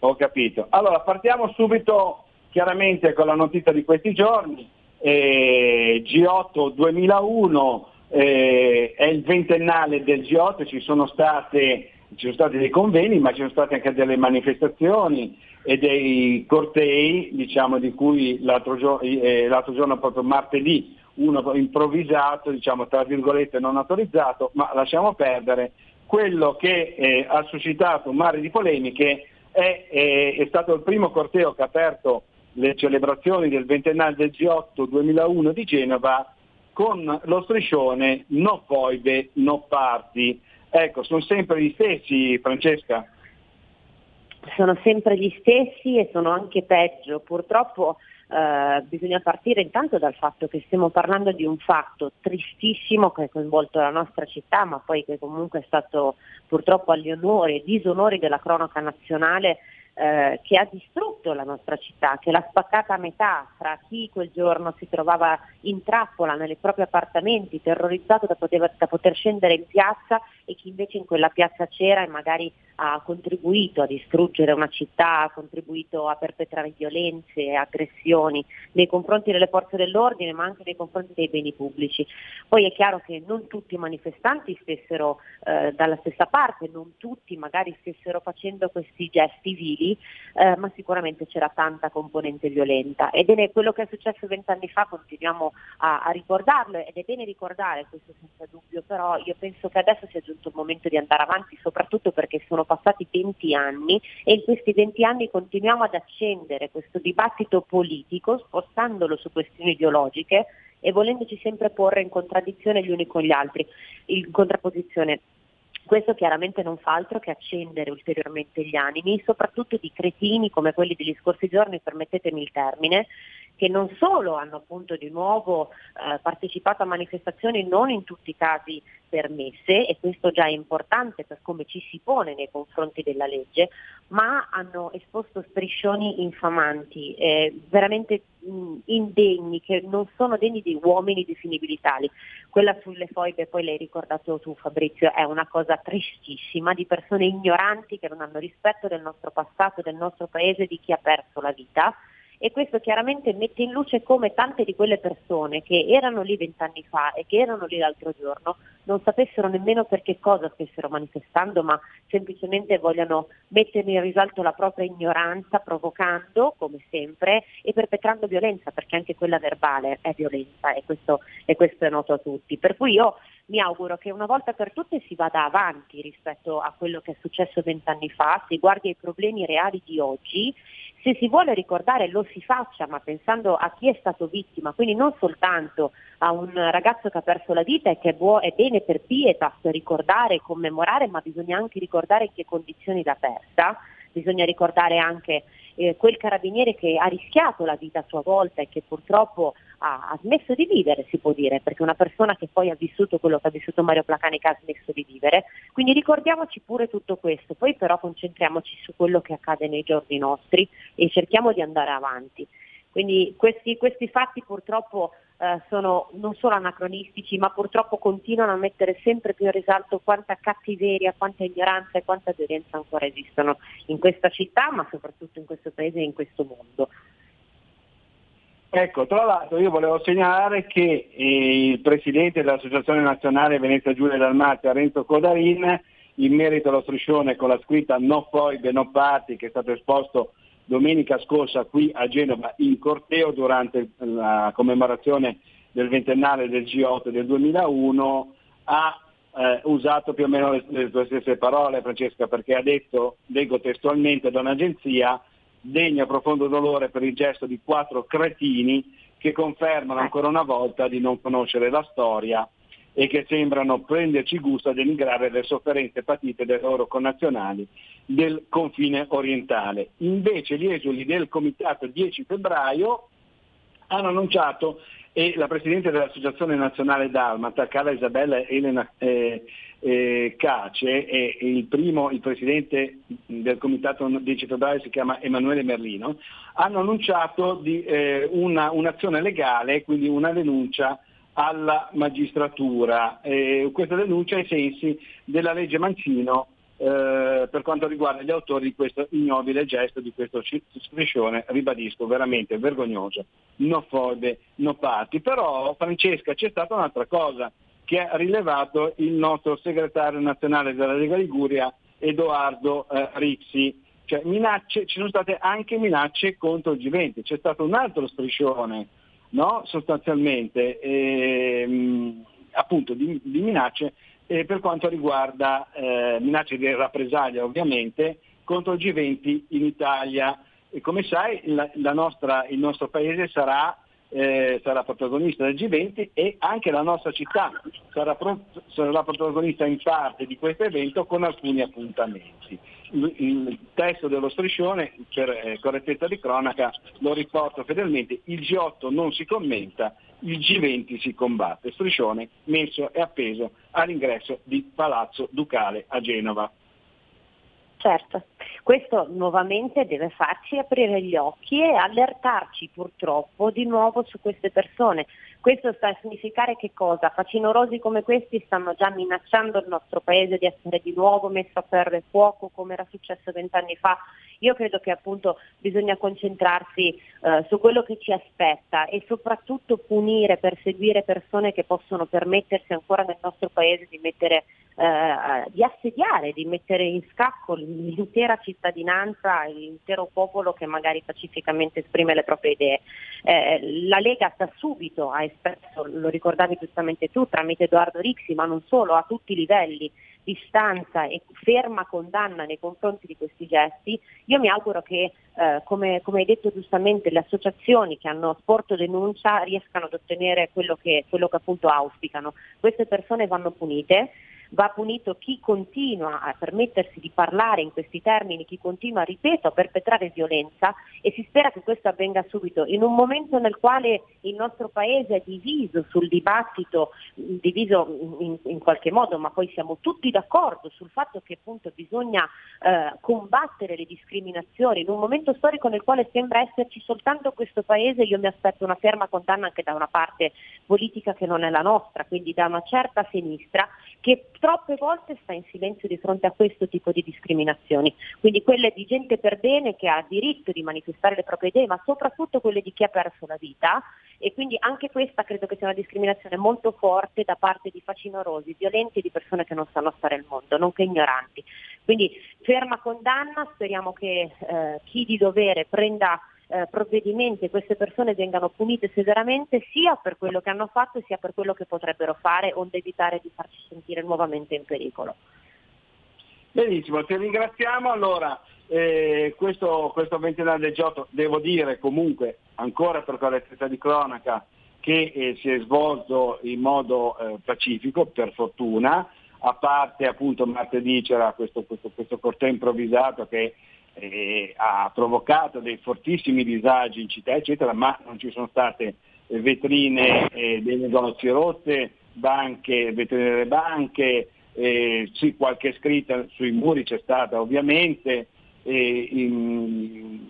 Ho capito. Allora partiamo subito chiaramente con la notizia di questi giorni. Eh, G8 2001 eh, è il ventennale del G8, ci sono, state, ci sono stati dei conveni, ma ci sono state anche delle manifestazioni e dei cortei, diciamo, di cui l'altro, gio- eh, l'altro, giorno, proprio martedì, uno improvvisato, diciamo, tra virgolette non autorizzato, ma lasciamo perdere. Quello che eh, ha suscitato un mare di polemiche è, è, è, stato il primo corteo che ha aperto le celebrazioni del ventennale del G8 2001 di Genova con lo striscione No foibe, no parti. Ecco, sono sempre gli stessi, Francesca? Sono sempre gli stessi e sono anche peggio. Purtroppo eh, bisogna partire intanto dal fatto che stiamo parlando di un fatto tristissimo che ha coinvolto la nostra città, ma poi che comunque è stato purtroppo agli onori e disonori della cronaca nazionale eh, che ha distrutto la nostra città, che l'ha spaccata a metà tra chi quel giorno si trovava in trappola nei propri appartamenti, terrorizzato da poter, da poter scendere in piazza e chi invece in quella piazza c'era e magari ha contribuito a distruggere una città, ha contribuito a perpetrare violenze aggressioni nei confronti delle forze dell'ordine ma anche nei confronti dei beni pubblici. Poi è chiaro che non tutti i manifestanti stessero eh, dalla stessa parte, non tutti magari stessero facendo questi gesti vili, eh, ma sicuramente c'era tanta componente violenta. Ed è quello che è successo vent'anni fa, continuiamo a, a ricordarlo ed è bene ricordare questo senza dubbio, però io penso che adesso sia giunto il momento di andare avanti, soprattutto perché sono passati 20 anni e in questi 20 anni continuiamo ad accendere questo dibattito politico spostandolo su questioni ideologiche e volendoci sempre porre in contraddizione gli uni con gli altri, in contrapposizione. Questo chiaramente non fa altro che accendere ulteriormente gli animi, soprattutto di cretini come quelli degli scorsi giorni, permettetemi il termine, che non solo hanno appunto di nuovo eh, partecipato a manifestazioni non in tutti i casi permesse, e questo già è importante per come ci si pone nei confronti della legge, ma hanno esposto striscioni infamanti, eh, veramente mh, indegni, che non sono degni di uomini definibili tali. Quella sulle foibe, poi l'hai ricordato tu Fabrizio, è una cosa tristissima di persone ignoranti che non hanno rispetto del nostro passato, del nostro paese, di chi ha perso la vita e questo chiaramente mette in luce come tante di quelle persone che erano lì vent'anni fa e che erano lì l'altro giorno non sapessero nemmeno per che cosa stessero manifestando, ma semplicemente vogliano mettere in risalto la propria ignoranza, provocando, come sempre, e perpetrando violenza, perché anche quella verbale è violenza e questo, e questo è noto a tutti. Per cui io mi auguro che una volta per tutte si vada avanti rispetto a quello che è successo vent'anni fa, si guardi ai problemi reali di oggi. Se si vuole ricordare lo si faccia, ma pensando a chi è stato vittima, quindi non soltanto a un ragazzo che ha perso la vita e che è, buo- è bene per pietas ricordare e commemorare, ma bisogna anche ricordare in che condizioni l'ha persa, bisogna ricordare anche eh, quel carabiniere che ha rischiato la vita a sua volta e che purtroppo ha, ha, smesso di vivere, si può dire, perché una persona che poi ha vissuto quello che ha vissuto Mario Placanica ha smesso di vivere. Quindi ricordiamoci pure tutto questo, poi però concentriamoci su quello che accade nei giorni nostri e cerchiamo di andare avanti. Quindi questi, questi fatti purtroppo eh, sono non solo anacronistici, ma purtroppo continuano a mettere sempre più in risalto quanta cattiveria, quanta ignoranza e quanta violenza ancora esistono in questa città, ma soprattutto in questo paese e in questo mondo. Ecco, tra l'altro io volevo segnalare che eh, il presidente dell'Associazione Nazionale Venezia Giulia Dalmazia, Renzo Codarin, in merito allo striscione con la scritta No Foibe, No Party che è stato esposto domenica scorsa qui a Genova in corteo durante la commemorazione del ventennale del G8 del 2001, ha eh, usato più o meno le, le tue stesse parole Francesca perché ha detto, leggo testualmente da un'agenzia, degna profondo dolore per il gesto di quattro cretini che confermano ancora una volta di non conoscere la storia e che sembrano prenderci gusto a denigrare le sofferenze patite dai loro connazionali del confine orientale. Invece gli esuli del comitato 10 febbraio hanno annunciato e la Presidente dell'Associazione Nazionale Dalmata, Carla Isabella Elena eh, eh, Cace, e il primo, il Presidente del Comitato 10 febbraio si chiama Emanuele Merlino, hanno annunciato di, eh, una, un'azione legale, quindi una denuncia alla magistratura. questa denuncia ai sensi della legge Mancino eh, per quanto riguarda gli autori di questo ignobile gesto, di questo striscione, ribadisco, veramente vergognoso, no fobe, no patti. Però Francesca c'è stata un'altra cosa che ha rilevato il nostro segretario nazionale della Lega Liguria, Edoardo eh, Rixi. Cioè, minacce, ci sono state anche minacce contro il G20, c'è stato un altro striscione, no? sostanzialmente, ehm, appunto di, di minacce eh, per quanto riguarda eh, minacce di rappresaglia ovviamente contro il G20 in Italia. E come sai la, la nostra, il nostro paese sarà eh, sarà protagonista del G20 e anche la nostra città sarà, pro- sarà protagonista in parte di questo evento con alcuni appuntamenti. Il, il testo dello striscione, per eh, correttezza di cronaca, lo riporto fedelmente, il G8 non si commenta, il G20 si combatte. Striscione messo e appeso all'ingresso di Palazzo Ducale a Genova. Certo, questo nuovamente deve farci aprire gli occhi e allertarci purtroppo di nuovo su queste persone. Questo sta a significare che cosa? Facinorosi come questi stanno già minacciando il nostro paese di essere di nuovo messo a ferro e fuoco come era successo vent'anni fa. Io credo che appunto bisogna concentrarsi eh, su quello che ci aspetta e soprattutto punire, perseguire persone che possono permettersi ancora nel nostro paese di mettere eh, di assediare, di mettere in scacco l'intera cittadinanza, l'intero popolo che magari pacificamente esprime le proprie idee. Eh, la Lega sta subito, ha espresso, lo ricordavi giustamente tu, tramite Edoardo Rixi, ma non solo, a tutti i livelli, distanza e ferma condanna nei confronti di questi gesti, io mi auguro che, eh, come, come, hai detto giustamente, le associazioni che hanno sporto denuncia riescano ad ottenere quello che, quello che appunto auspicano. Queste persone vanno punite, va punito chi continua a permettersi di parlare in questi termini, chi continua, ripeto, a perpetrare violenza e si spera che questo avvenga subito in un momento nel quale il nostro Paese è diviso sul dibattito, diviso in, in qualche modo, ma poi siamo tutti d'accordo sul fatto che appunto bisogna eh, combattere le discriminazioni, in un momento storico nel quale sembra esserci soltanto questo Paese, io mi aspetto una ferma condanna anche da una parte politica che non è la nostra, quindi da una certa sinistra che troppe volte sta in silenzio di fronte a questo tipo di discriminazioni, quindi quelle di gente per bene che ha diritto di manifestare le proprie idee, ma soprattutto quelle di chi ha perso la vita e quindi anche questa credo che sia una discriminazione molto forte da parte di facinorosi, violenti e di persone che non sanno stare al mondo, nonché ignoranti. Quindi ferma condanna, speriamo che eh, chi di dovere prenda eh, provvedimenti e queste persone vengano punite severamente sia per quello che hanno fatto sia per quello che potrebbero fare onde evitare di farci sentire nuovamente in pericolo. Benissimo, ti ringraziamo. Allora, eh, questo, questo ventennale del Giotto, devo dire comunque, ancora per correttezza di cronaca, che eh, si è svolto in modo eh, pacifico, per fortuna, a parte appunto martedì c'era questo, questo, questo corteo improvvisato che eh, ha provocato dei fortissimi disagi in città, eccetera, ma non ci sono state vetrine eh, dei negozi rotte, banche, vetrine delle banche, eh, sì, qualche scritta sui muri c'è stata ovviamente, in,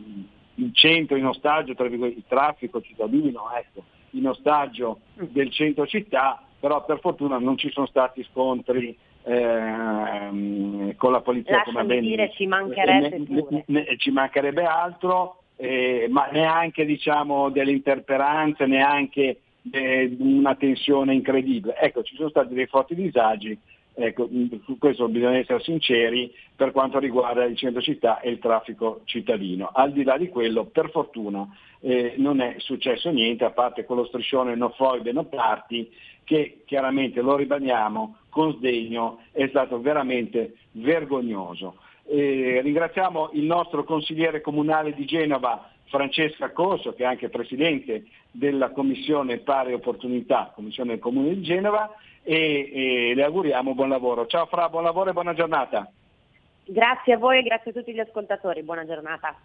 in, centro, in ostaggio, tra il traffico cittadino, ecco, in ostaggio del centro città, però per fortuna non ci sono stati scontri eh, con la polizia Lasciami come ben dire ci mancherebbe ne, ne, ci mancherebbe altro eh, ma neanche diciamo delle interperanze neanche eh, una tensione incredibile. Ecco ci sono stati dei forti disagi ecco, su questo bisogna essere sinceri per quanto riguarda il centro città e il traffico cittadino al di là di quello per fortuna eh, non è successo niente a parte con lo striscione no foibe no party che chiaramente lo ribadiamo con sdegno è stato veramente vergognoso. Eh, ringraziamo il nostro consigliere comunale di Genova Francesca Corso, che è anche presidente della Commissione Pari Opportunità, Commissione del Comune di Genova, e, e le auguriamo buon lavoro. Ciao Fra, buon lavoro e buona giornata. Grazie a voi e grazie a tutti gli ascoltatori, buona giornata.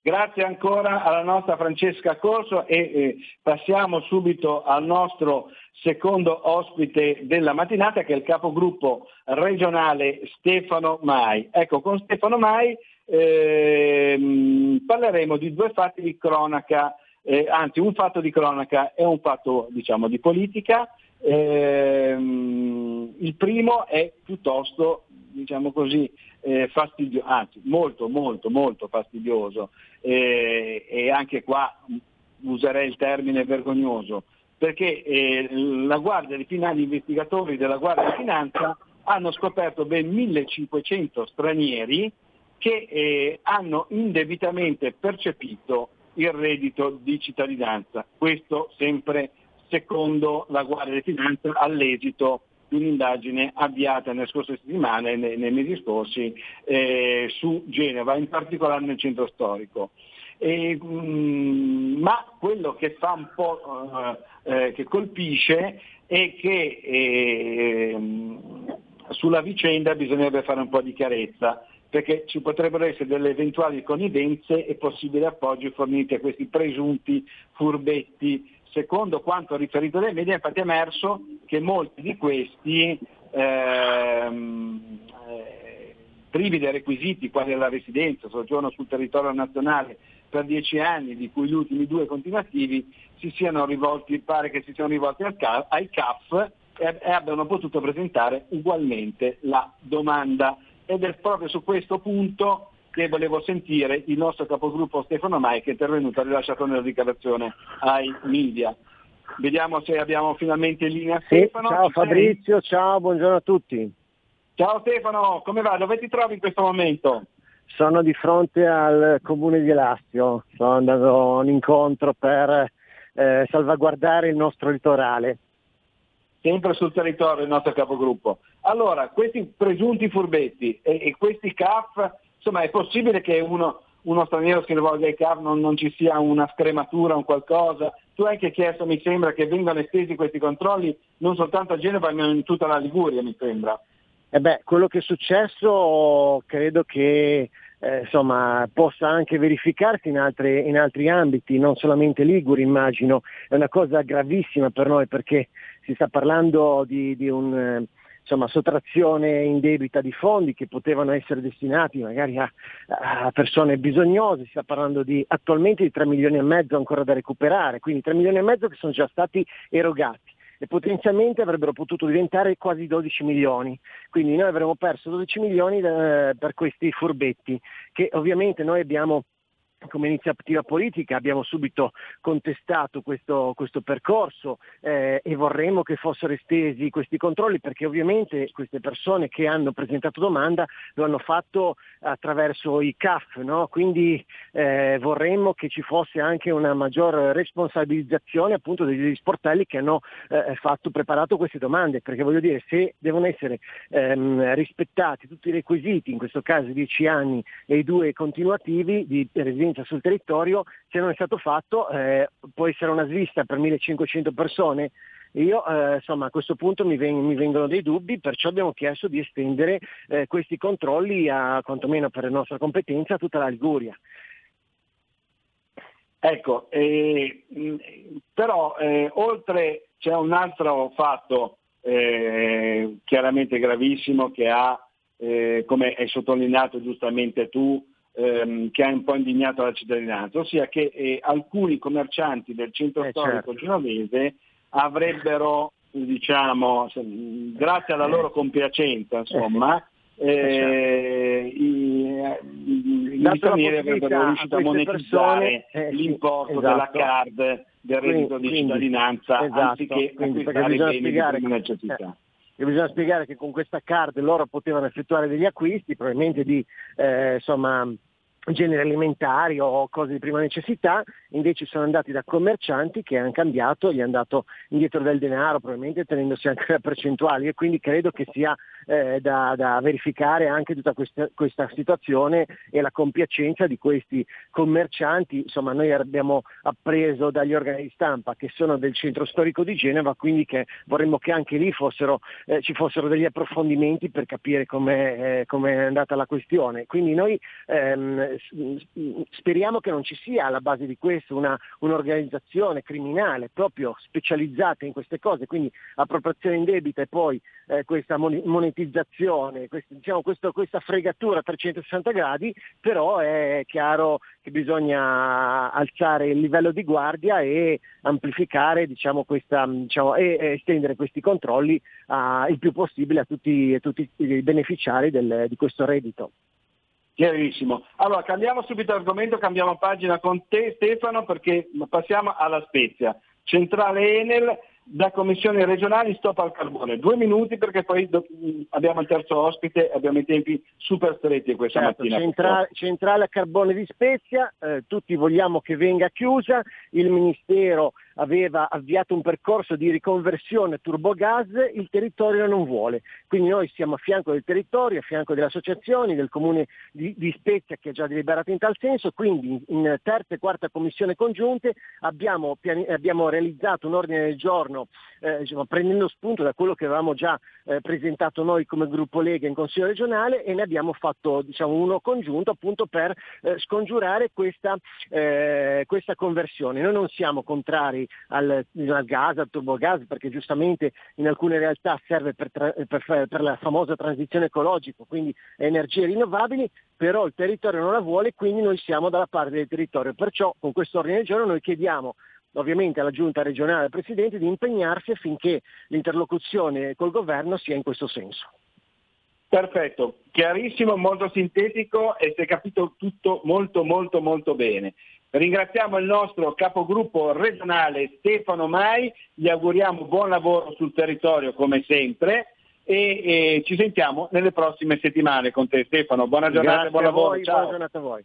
Grazie ancora alla nostra Francesca Corso e eh, passiamo subito al nostro secondo ospite della mattinata che è il capogruppo regionale Stefano Mai. Ecco, con Stefano Mai eh, parleremo di due fatti di cronaca, eh, anzi un fatto di cronaca e un fatto diciamo, di politica. Ehm, il primo è piuttosto diciamo così, eh, fastidioso, anzi molto molto molto fastidioso. Eh, e anche qua userei il termine vergognoso, perché eh, la Guardia di Finanza, gli investigatori della Guardia di Finanza hanno scoperto ben 1500 stranieri che eh, hanno indebitamente percepito il reddito di cittadinanza, questo sempre secondo la Guardia di Finanza all'esito di un'indagine avviata nelle scorse settimane, nei, nei mesi scorsi, eh, su Genova, in particolare nel centro storico. E, mh, ma quello che fa un po' eh, che colpisce è che eh, sulla vicenda bisognerebbe fare un po' di chiarezza perché ci potrebbero essere delle eventuali connivenze e possibili appoggi forniti a questi presunti furbetti. Secondo quanto riferito dai media, infatti è emerso che molti di questi ehm, eh, privi dei requisiti, quali la residenza, soggiorno sul territorio nazionale per dieci anni, di cui gli ultimi due continuativi, si siano rivolti, pare che si siano rivolti al ai CAF e, e abbiano potuto presentare ugualmente la domanda. Ed è proprio su questo punto che volevo sentire il nostro capogruppo Stefano Mai che è intervenuto ha rilasciato una dichiarazione ai media. Vediamo se abbiamo finalmente in linea sì, Stefano. Ciao Fabrizio, ciao, buongiorno a tutti. Ciao Stefano, come va? Dove ti trovi in questo momento? Sono di fronte al comune di Elastio, sono andato a un incontro per eh, salvaguardare il nostro litorale sempre sul territorio del nostro capogruppo. Allora, questi presunti furbetti e, e questi CAF, insomma è possibile che uno, uno straniero si rivolga ai CAF non, non ci sia una scrematura, un qualcosa? Tu hai anche chiesto, mi sembra, che vengano estesi questi controlli non soltanto a Genova ma in tutta la Liguria, mi sembra. Eh beh, quello che è successo credo che eh, insomma, possa anche verificarsi in, altre, in, altri ambiti, non solamente Liguri immagino, è una cosa gravissima per noi perché si sta parlando di, di un... Eh, insomma, sottrazione indebita di fondi che potevano essere destinati magari a, a, persone bisognose, si sta parlando di, attualmente di 3 milioni e mezzo ancora da recuperare, quindi 3 milioni e mezzo che sono già stati erogati e potenzialmente avrebbero potuto diventare quasi 12 milioni. Quindi noi avremmo perso 12 milioni eh, per questi furbetti che ovviamente noi abbiamo come iniziativa politica abbiamo subito contestato questo, questo percorso eh, e vorremmo che fossero estesi questi controlli perché ovviamente queste persone che hanno presentato domanda lo hanno fatto attraverso i CAF, no? quindi eh, vorremmo che ci fosse anche una maggior responsabilizzazione appunto degli sportelli che hanno eh, fatto, preparato queste domande, perché voglio dire se devono essere ehm, rispettati tutti i requisiti, in questo caso 10 anni e i due continuativi di residenza presenza sul territorio, se non è stato fatto eh, può essere una svista per 1500 persone. Io eh, insomma a questo punto mi, veng- mi, vengono dei dubbi, perciò abbiamo chiesto di estendere eh, questi controlli a quantomeno per la nostra competenza a tutta la Liguria. Ecco, eh, però eh, oltre c'è un altro fatto eh, chiaramente gravissimo che ha, eh, come hai sottolineato giustamente tu, ehm, che ha un po' indignato la cittadinanza, ossia che eh, alcuni commercianti del centro eh, storico certo. genovese avrebbero, diciamo, grazie alla loro compiacenza, insomma, eh, eh certo. i, i stranieri avrebbero riuscito a, monetizzare persone, eh, l'importo esatto. della card del reddito quindi, di cittadinanza esatto, anziché quindi, beni di prima necessità e bisogna spiegare che con questa card loro potevano effettuare degli acquisti, probabilmente di eh, insomma, generi alimentari o cose di prima necessità, invece sono andati da commercianti che hanno cambiato, gli hanno dato indietro del denaro, probabilmente tenendosi anche le percentuali e quindi credo che sia eh, da, da, verificare anche tutta questa, questa, situazione e la compiacenza di questi commercianti. Insomma, noi abbiamo appreso dagli organi di stampa che sono del centro storico di Genova, quindi che vorremmo che anche lì fossero, eh, ci fossero degli approfondimenti per capire come eh, è andata la questione. Quindi noi ehm, speriamo che non ci sia alla base di questo una, un'organizzazione criminale proprio specializzata in queste cose, quindi appropriazione indebita e poi eh, questa monetizzazione, questo, diciamo, questo, questa fregatura a 360 gradi, però è chiaro che bisogna alzare il livello di guardia e amplificare diciamo, questa, diciamo, e, estendere questi controlli a, il più possibile a tutti, a tutti i beneficiari del, di questo reddito. Chiarissimo. Allora cambiamo subito argomento, cambiamo pagina con te Stefano perché passiamo alla Spezia. Centrale Enel da commissioni regionali stop al carbone. Due minuti perché poi do- abbiamo il terzo ospite abbiamo i tempi super stretti questa certo, mattina. Centrale, centrale a carbone di Spezia, eh, tutti vogliamo che venga chiusa, il Ministero aveva avviato un percorso di riconversione turbogas, il territorio non vuole. Quindi noi siamo a fianco del territorio, a fianco delle associazioni, del comune di, di Spezia che ha già deliberato in tal senso, quindi in terza e quarta commissione congiunte abbiamo, abbiamo realizzato un ordine del giorno eh, diciamo, prendendo spunto da quello che avevamo già eh, presentato noi come gruppo Lega in Consiglio regionale e ne abbiamo fatto diciamo, uno congiunto appunto per eh, scongiurare questa, eh, questa, conversione. Noi non siamo contrari al, al, gas, al turbogas, perché giustamente in alcune realtà serve per, tra, per, per la famosa transizione ecologica, quindi energie rinnovabili, però il territorio non la vuole, quindi noi siamo dalla parte del territorio. Perciò con questo ordine del giorno noi chiediamo ovviamente alla giunta regionale al Presidente di impegnarsi affinché l'interlocuzione col governo sia in questo senso. Perfetto, chiarissimo, molto sintetico e si è capito tutto molto molto molto bene. Ringraziamo il nostro capogruppo regionale Stefano Mai, gli auguriamo buon lavoro sul territorio come sempre e, e ci sentiamo nelle prossime settimane con te Stefano. Buona giornata Grazie buon lavoro. Voi, ciao. Buona giornata a voi.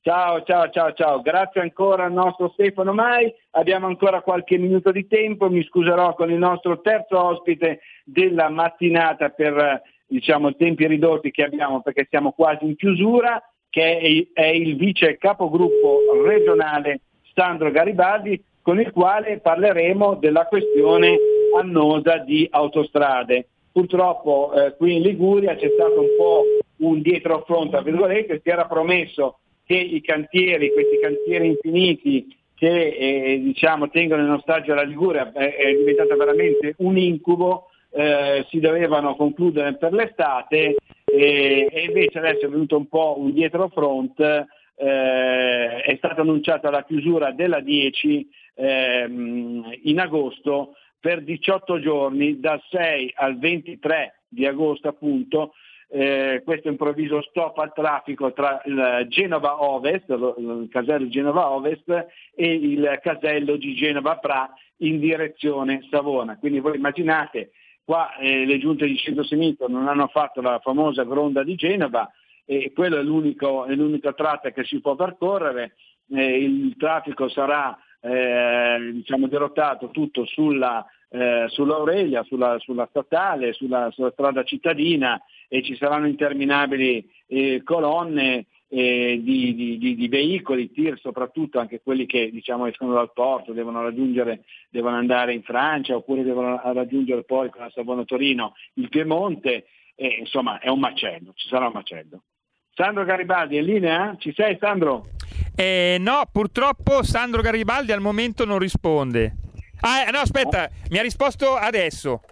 Ciao, ciao, ciao, ciao. Grazie ancora al nostro Stefano Mai. Abbiamo ancora qualche minuto di tempo. Mi scuserò con il nostro terzo ospite della mattinata per diciamo, i tempi ridotti che abbiamo perché siamo quasi in chiusura, che è il vice capogruppo regionale Sandro Garibaldi, con il quale parleremo della questione annosa di autostrade. Purtroppo eh, qui in Liguria c'è stato un po' un dietro fronte, tra virgolette, si era promesso che i cantieri, questi cantieri infiniti che eh, diciamo, tengono in ostaggio la Liguria, eh, è diventata veramente un incubo, eh, si dovevano concludere per l'estate e, e, invece adesso è venuto un po' un dietro front, eh, è stata annunciata la chiusura della 10 ehm, in agosto per 18 giorni, dal 6 al 23 di agosto appunto, eh, questo improvviso stop al traffico tra il Genova Ovest, il casello Genova Ovest e il casello di Genova Pra in direzione Savona. Quindi voi immaginate Qua eh, le giunte di centro-sinistra non hanno fatto la famosa gronda di Genova e quella è, è l'unica tratta che si può percorrere. Eh, il traffico sarà eh, diciamo, dirottato tutto sulla, eh, sull'Aurelia, sulla, sulla statale, sulla, sulla, strada cittadina e ci saranno interminabili eh, colonne eh, di, di, di, veicoli, tir soprattutto anche quelli che diciamo, escono dal porto, devono raggiungere, devono andare in Francia oppure devono raggiungere poi con la Savona Torino il Piemonte, e, insomma è un macello, ci sarà un macello. Sandro Garibaldi è in linea? Ci sei Sandro? Eh, no, purtroppo Sandro Garibaldi al momento non risponde. Ah, no, aspetta, mi ha risposto adesso.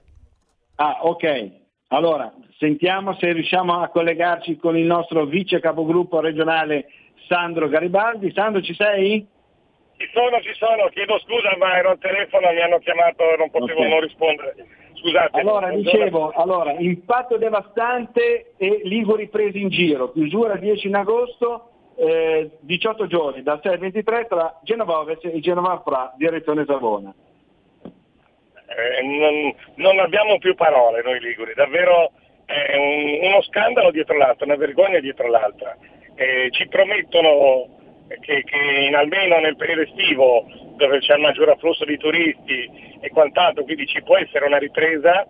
Ah, ok. Allora, sentiamo se riusciamo a collegarci con il nostro vice capogruppo regionale Sandro Garibaldi. Sandro, ci sei? Ci sono, ci sono, chiedo scusa ma ero al telefono, mi hanno chiamato e non potevo okay. non rispondere. Scusate. Allora, dicevo, allora, impatto devastante e Liguri presi in giro, chiusura 10 in agosto, eh, 18 giorni, dal 6 al 23 tra Genova Ovest e Genova Fra, direzione Savona eh, non, non, abbiamo più parole noi Liguri, davvero è un, uno scandalo dietro l'altro, una vergogna dietro l'altra. Eh, ci promettono che, che in, almeno nel periodo estivo, dove c'è il maggior afflusso di turisti e quant'altro, quindi ci può essere una ripresa,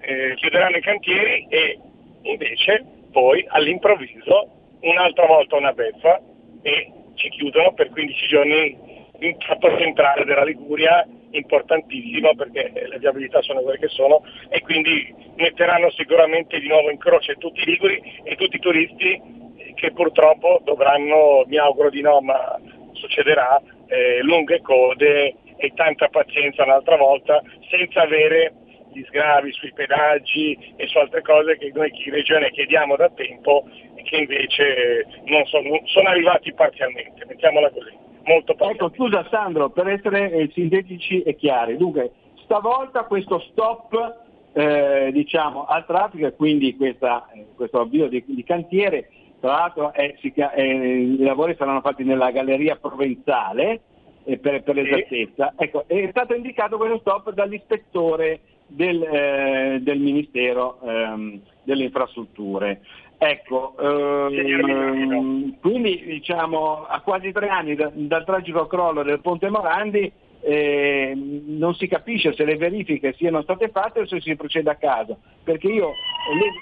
eh, chiuderanno i cantieri e invece poi all'improvviso un'altra volta una beffa e ci chiudono per 15 giorni in tratto centrale della Liguria importantissimo perché le viabilità sono quelle che sono e quindi metteranno sicuramente di nuovo in croce tutti i liguri e tutti i turisti che purtroppo dovranno, mi auguro di no, ma succederà, eh, lunghe code e tanta pazienza un'altra volta senza avere gli sgravi sui pedaggi e su altre cose che noi in regione chiediamo da tempo e che invece non sono, sono arrivati parzialmente, mettiamola così molto Ecco, scusa Sandro, per essere eh, sintetici e chiari, dunque stavolta questo stop eh, diciamo, al traffico e quindi questa, eh, questo avvio di, di, cantiere, tra l'altro è, si, i lavori saranno fatti nella galleria provenzale eh, per, per l'esattezza, ecco, è stato indicato questo stop dall'ispettore del, eh, del Ministero ehm, delle Infrastrutture. Ecco, ehm, quindi diciamo a quasi tre anni da, dal tragico crollo del Ponte Morandi eh, non si capisce se le verifiche siano state fatte o se si procede a casa, perché io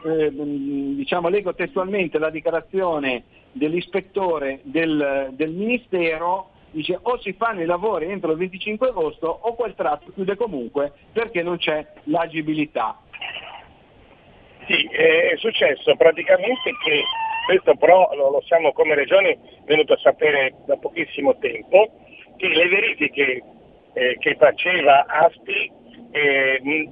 eh, diciamo, leggo testualmente la dichiarazione dell'ispettore del, del Ministero dice o si fanno i lavori entro il 25 agosto o quel tratto chiude comunque perché non c'è l'agibilità. Sì, è successo praticamente che questo però lo, siamo come regione venuto a sapere da pochissimo tempo, che le verifiche eh, che faceva ASPI eh,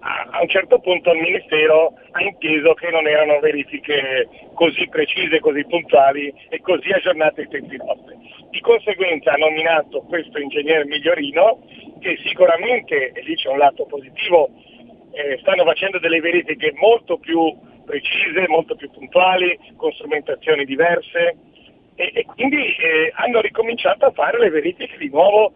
a un certo punto il Ministero ha inteso che non erano verifiche così precise, così puntuali e così aggiornate ai tempi nostri. Di conseguenza ha nominato questo ingegnere Migliorino che sicuramente, e lì c'è un lato positivo, eh, stanno facendo delle verifiche molto più precise, molto più puntuali, con strumentazioni diverse e, e quindi eh, hanno ricominciato a fare le verifiche di nuovo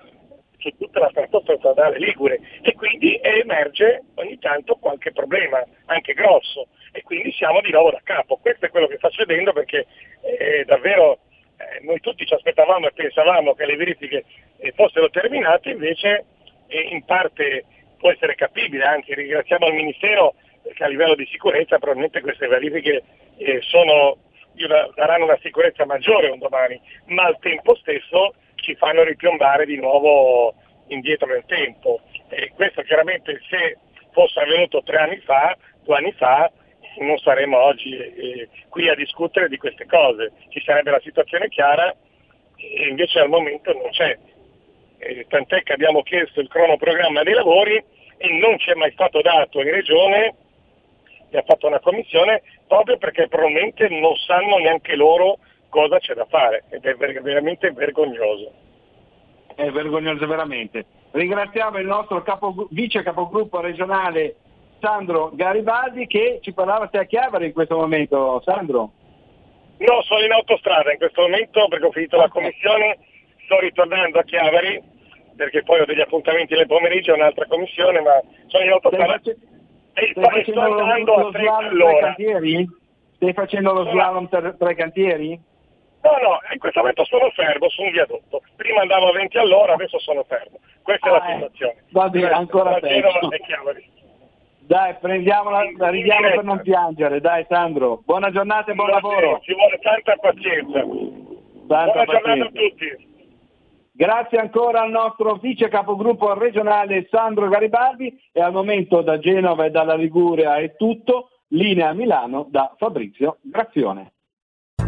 su tutta la strada stradale Ligure e quindi emerge ogni tanto qualche problema, anche grosso, e quindi siamo di nuovo da capo. Questo è quello che sta succedendo perché eh, davvero eh, noi tutti ci aspettavamo e pensavamo che le verifiche eh, fossero terminate, invece eh, in parte può essere capibile, anzi ringraziamo il Ministero perché a livello di sicurezza probabilmente queste verifiche eh, sono, daranno una sicurezza maggiore un domani, ma al tempo stesso ci fanno ripiombare di nuovo indietro nel tempo. E questo chiaramente se fosse avvenuto tre anni fa, due anni fa, non saremmo oggi eh, qui a discutere di queste cose. Ci sarebbe la situazione chiara e invece al momento non c'è. Eh, tant'è che abbiamo chiesto il cronoprogramma dei lavori e non ci è mai stato dato in regione, e ha fatto una commissione, proprio perché probabilmente non sanno neanche loro cosa c'è da fare ed è ver- veramente vergognoso. È vergognoso veramente. Ringraziamo il nostro capo, vice capogruppo regionale Sandro Garibaldi che ci parlava te a Chiavari in questo momento. Sandro? No, sono in autostrada in questo momento perché ho finito la commissione, sto ritornando a Chiavari perché poi ho degli appuntamenti nel pomeriggio un'altra commissione, ma sono in autostrada stai e stai sto andando a 30 all'ora. Stai facendo lo slalom tra i cantieri? No, no, in questo momento sono fermo su un viadotto. Prima andavo a 20 all'ora, adesso sono fermo. Questa ah, è la ah, situazione. Va bene, ancora peggio. Dai, prendiamola, ridiamo per non piangere. Dai Sandro, buona giornata e buon Grazie, lavoro. Ci vuole tanta pazienza. Tanta buona pazienza. giornata a tutti. Grazie ancora al nostro vice capogruppo regionale Sandro Garibaldi e al momento da Genova e dalla Liguria è tutto. Linea a Milano da Fabrizio Grazione.